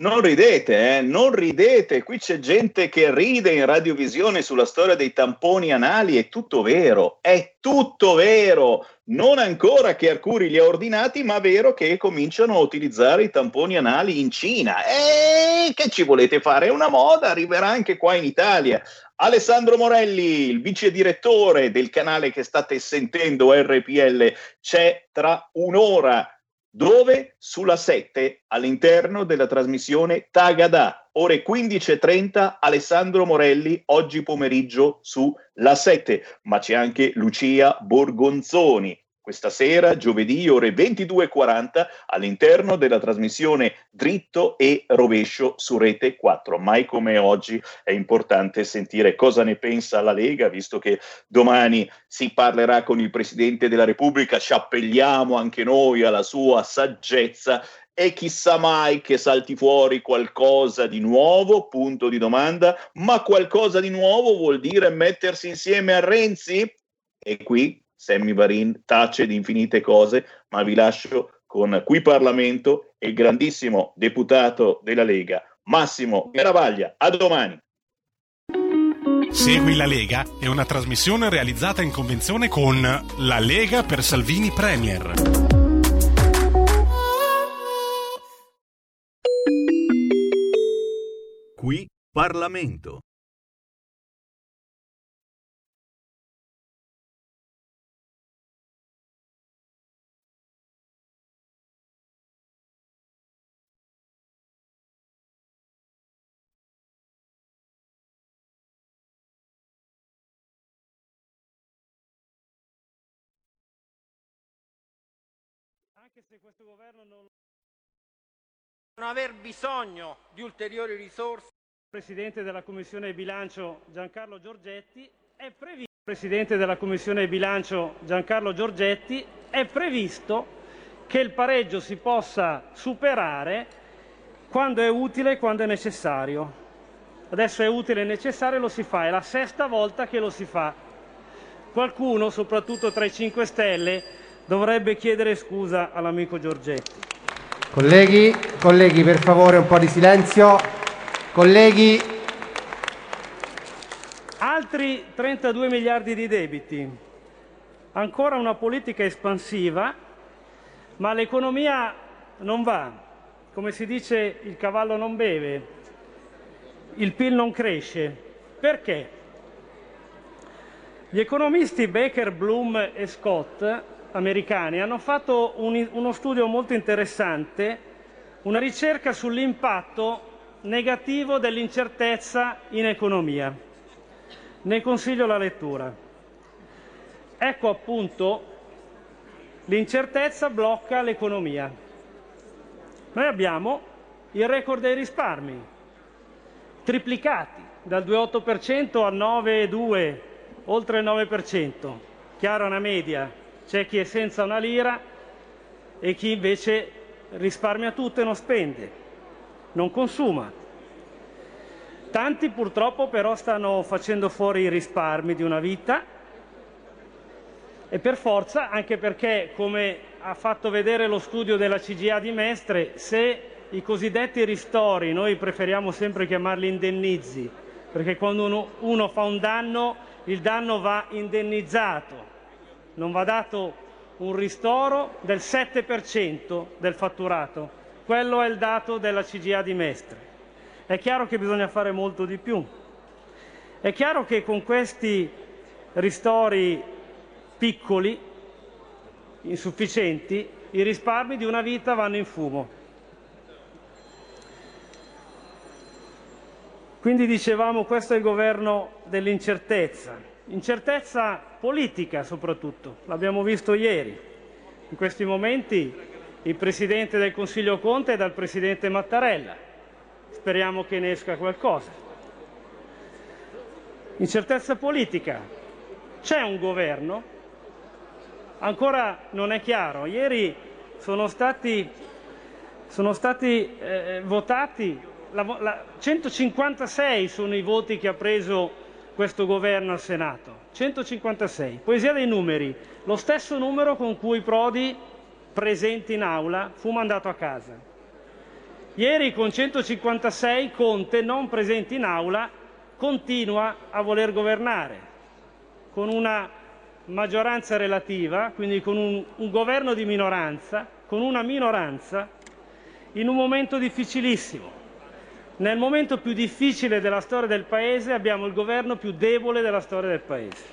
C: Non ridete, eh? non ridete, qui c'è gente che ride in radiovisione sulla storia dei tamponi anali, è tutto vero, è tutto vero, non ancora che Arcuri li ha ordinati, ma vero che cominciano a utilizzare i tamponi anali in Cina. E che ci volete fare? È una moda, arriverà anche qua in Italia. Alessandro Morelli, il vice direttore del canale che state sentendo RPL, c'è tra un'ora. Dove? Sulla 7, all'interno della trasmissione Tagada, ore 15.30, Alessandro Morelli, oggi pomeriggio su La 7, ma c'è anche Lucia Borgonzoni, questa sera, giovedì, ore 22.40, all'interno della trasmissione Dritto e Rovescio su Rete 4. Mai come oggi è importante sentire cosa ne pensa la Lega, visto che domani si parlerà con il Presidente della Repubblica, ci appelliamo anche noi alla sua saggezza e chissà mai che salti fuori qualcosa di nuovo, punto di domanda, ma qualcosa di nuovo vuol dire mettersi insieme a Renzi? E qui Sammy Varin tace di infinite cose, ma vi lascio con Qui Parlamento e il grandissimo deputato della Lega, Massimo Garavaglia. A domani.
T: Segui la Lega è una trasmissione realizzata in convenzione con La Lega per Salvini Premier.
N: Qui Parlamento.
U: Se questo governo non aver bisogno di ulteriori risorse. Il Presidente della Commissione Bilancio Giancarlo Giorgetti è previsto Presidente della Commissione Bilancio Giancarlo Giorgetti è previsto che il pareggio si possa superare quando è utile e quando è necessario. Adesso è utile e necessario, lo si fa, è la sesta volta che lo si fa. Qualcuno, soprattutto tra i 5 Stelle, dovrebbe chiedere scusa all'amico Giorgetti.
V: Colleghi, colleghi, per favore un po' di silenzio. Colleghi.
U: Altri 32 miliardi di debiti. Ancora una politica espansiva, ma l'economia non va. Come si dice, il cavallo non beve, il PIL non cresce. Perché? Gli economisti Baker, Bloom e Scott americani hanno fatto un, uno studio molto interessante, una ricerca sull'impatto negativo dell'incertezza in economia. Ne consiglio la lettura. Ecco appunto l'incertezza blocca l'economia. Noi abbiamo il record dei risparmi, triplicati dal 2,8% al 9,2%, oltre il 9%. Chiaro una media, c'è chi è senza una lira e chi invece risparmia tutto e non spende, non consuma. Tanti purtroppo però stanno facendo fuori i risparmi di una vita e per forza, anche perché, come ha fatto vedere lo studio della CGA di Mestre, se i cosiddetti ristori, noi preferiamo sempre chiamarli indennizi, perché quando uno, uno fa un danno, il danno va indennizzato non va dato un ristoro del 7% del fatturato. Quello è il dato della CGA di Mestre. È chiaro che bisogna fare molto di più. È chiaro che con questi ristori piccoli, insufficienti, i risparmi di una vita vanno in fumo. Quindi dicevamo questo è il governo dell'incertezza, incertezza politica soprattutto, l'abbiamo visto ieri. In questi momenti il Presidente del Consiglio Conte è dal Presidente Mattarella, speriamo che ne esca qualcosa. Incertezza politica, c'è un governo, ancora non è chiaro, ieri sono stati, sono stati eh, votati, la, la, 156 sono i voti che ha preso questo governo al Senato. 156. Poesia dei numeri. Lo stesso numero con cui Prodi, presente in aula, fu mandato a casa. Ieri con 156 Conte, non presente in aula, continua a voler governare con una maggioranza relativa, quindi con un, un governo di minoranza, con una minoranza, in un momento difficilissimo. Nel momento più difficile della storia del Paese abbiamo il governo più debole della storia del Paese.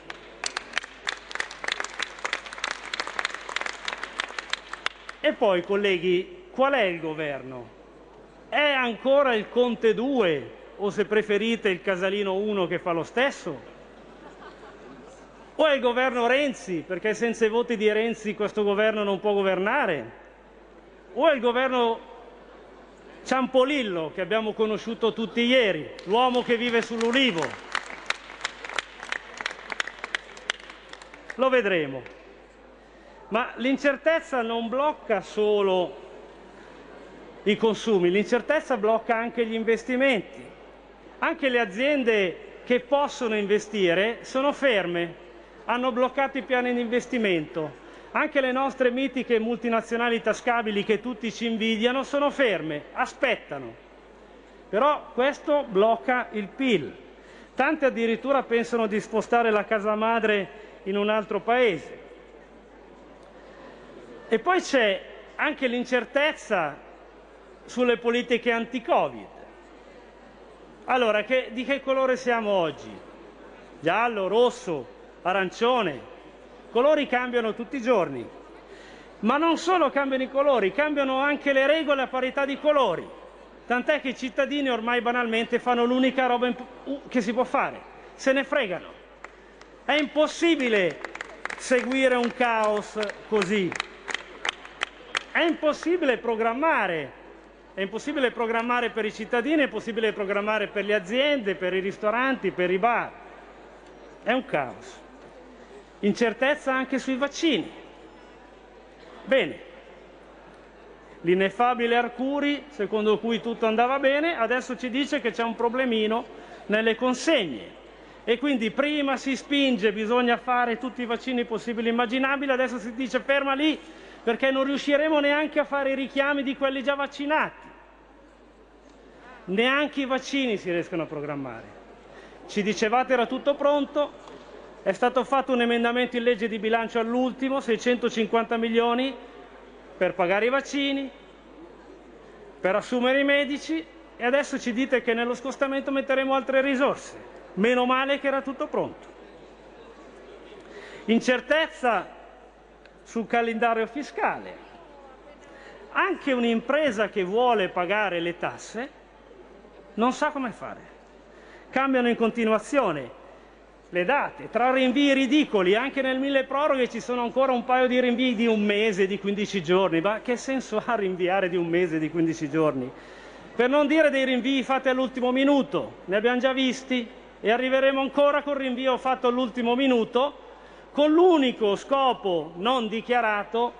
U: E poi, colleghi, qual è il governo? È ancora il Conte 2 o se preferite il Casalino 1 che fa lo stesso? O è il governo Renzi, perché senza i voti di Renzi questo governo non può governare? O è il governo Ciampolillo, che abbiamo conosciuto tutti ieri, l'uomo che vive sull'ulivo. Lo vedremo. Ma l'incertezza non blocca solo i consumi, l'incertezza blocca anche gli investimenti. Anche le aziende che possono investire sono ferme. hanno bloccato i piani di investimento. Anche le nostre mitiche multinazionali tascabili che tutti ci invidiano sono ferme, aspettano. Però questo blocca il PIL. Tante addirittura pensano di spostare la casa madre in un altro paese. E poi c'è anche l'incertezza sulle politiche anti-Covid. Allora, che, di che colore siamo oggi? Giallo, rosso, arancione? Colori cambiano tutti i giorni. Ma non solo cambiano i colori, cambiano anche le regole a parità di colori. Tant'è che i cittadini ormai banalmente fanno l'unica roba che si può fare, se ne fregano. È impossibile seguire un caos così. È impossibile programmare è impossibile programmare per i cittadini, è impossibile programmare per le aziende, per i ristoranti, per i bar. È un caos. Incertezza anche sui vaccini. Bene, l'ineffabile Arcuri, secondo cui tutto andava bene, adesso ci dice che c'è un problemino nelle consegne. E quindi prima si spinge, bisogna fare tutti i vaccini possibili e immaginabili, adesso si dice ferma lì, perché non riusciremo neanche a fare i richiami di quelli già vaccinati. Neanche i vaccini si riescono a programmare. Ci dicevate era tutto pronto, è stato fatto un emendamento in legge di bilancio all'ultimo, 650 milioni per pagare i vaccini, per assumere i medici e adesso ci dite che nello scostamento metteremo altre risorse. Meno male che era tutto pronto. Incertezza sul calendario fiscale. Anche un'impresa che vuole pagare le tasse non sa come fare. Cambiano in continuazione le date, tra rinvii ridicoli, anche nel mille proroghe ci sono ancora un paio di rinvii di un mese, di 15 giorni, ma che senso ha rinviare di un mese, di 15 giorni? Per non dire dei rinvii fatti all'ultimo minuto, ne abbiamo già visti e arriveremo ancora col rinvio fatto all'ultimo minuto con l'unico scopo non dichiarato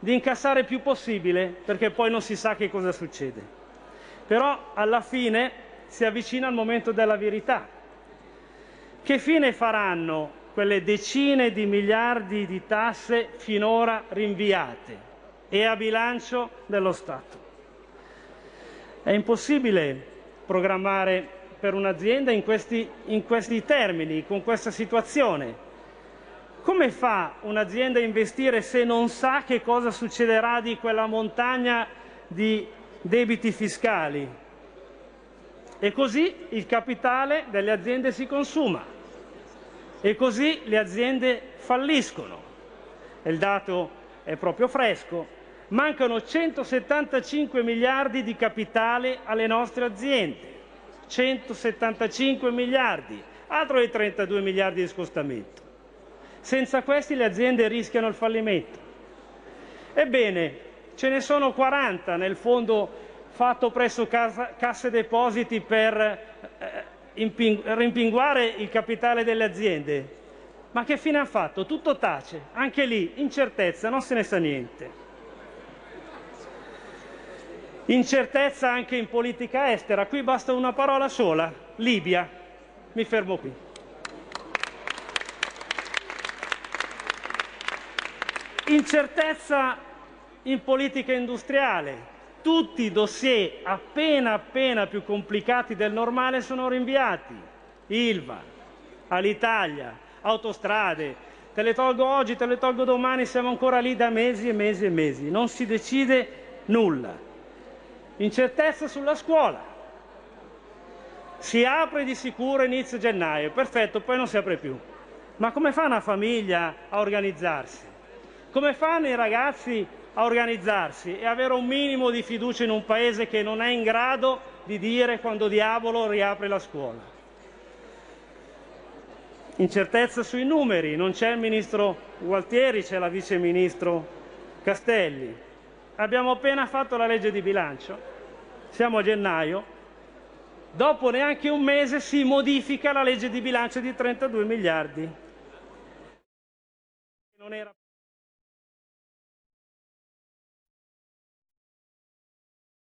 U: di incassare più possibile, perché poi non si sa che cosa succede. Però alla fine si avvicina il momento della verità. Che fine faranno quelle decine di miliardi di tasse finora rinviate e a bilancio dello Stato? È impossibile programmare per un'azienda in questi, in questi termini, con questa situazione come fa un'azienda a investire se non sa che cosa succederà di quella montagna di debiti fiscali? E così il capitale delle aziende si consuma e così le aziende falliscono. Il dato è proprio fresco. Mancano 175 miliardi di capitale alle nostre aziende. 175 miliardi, altro dei 32 miliardi di scostamento. Senza questi le aziende rischiano il fallimento. Ebbene, ce ne sono 40 nel fondo fatto presso Casse Depositi per eh, rimpinguare il capitale delle aziende. Ma che fine ha fatto? Tutto tace, anche lì incertezza, non se ne sa niente. Incertezza anche in politica estera, qui basta una parola sola, Libia. Mi fermo qui. Incertezza in politica industriale. Tutti i dossier appena appena più complicati del normale sono rinviati. Ilva, all'Italia, autostrade, te le tolgo oggi, te le tolgo domani, siamo ancora lì da mesi e mesi e mesi. Non si decide nulla. Incertezza sulla scuola. Si apre di sicuro inizio gennaio, perfetto, poi non si apre più. Ma come fa una famiglia a organizzarsi? Come fanno i ragazzi a organizzarsi e avere un minimo di fiducia in un paese che non è in grado di dire quando diavolo riapre la scuola? Incertezza sui numeri, non c'è il ministro Gualtieri, c'è la vice ministro Castelli. Abbiamo appena fatto la legge di bilancio, siamo a gennaio, dopo neanche un mese si modifica la legge di bilancio di 32 miliardi.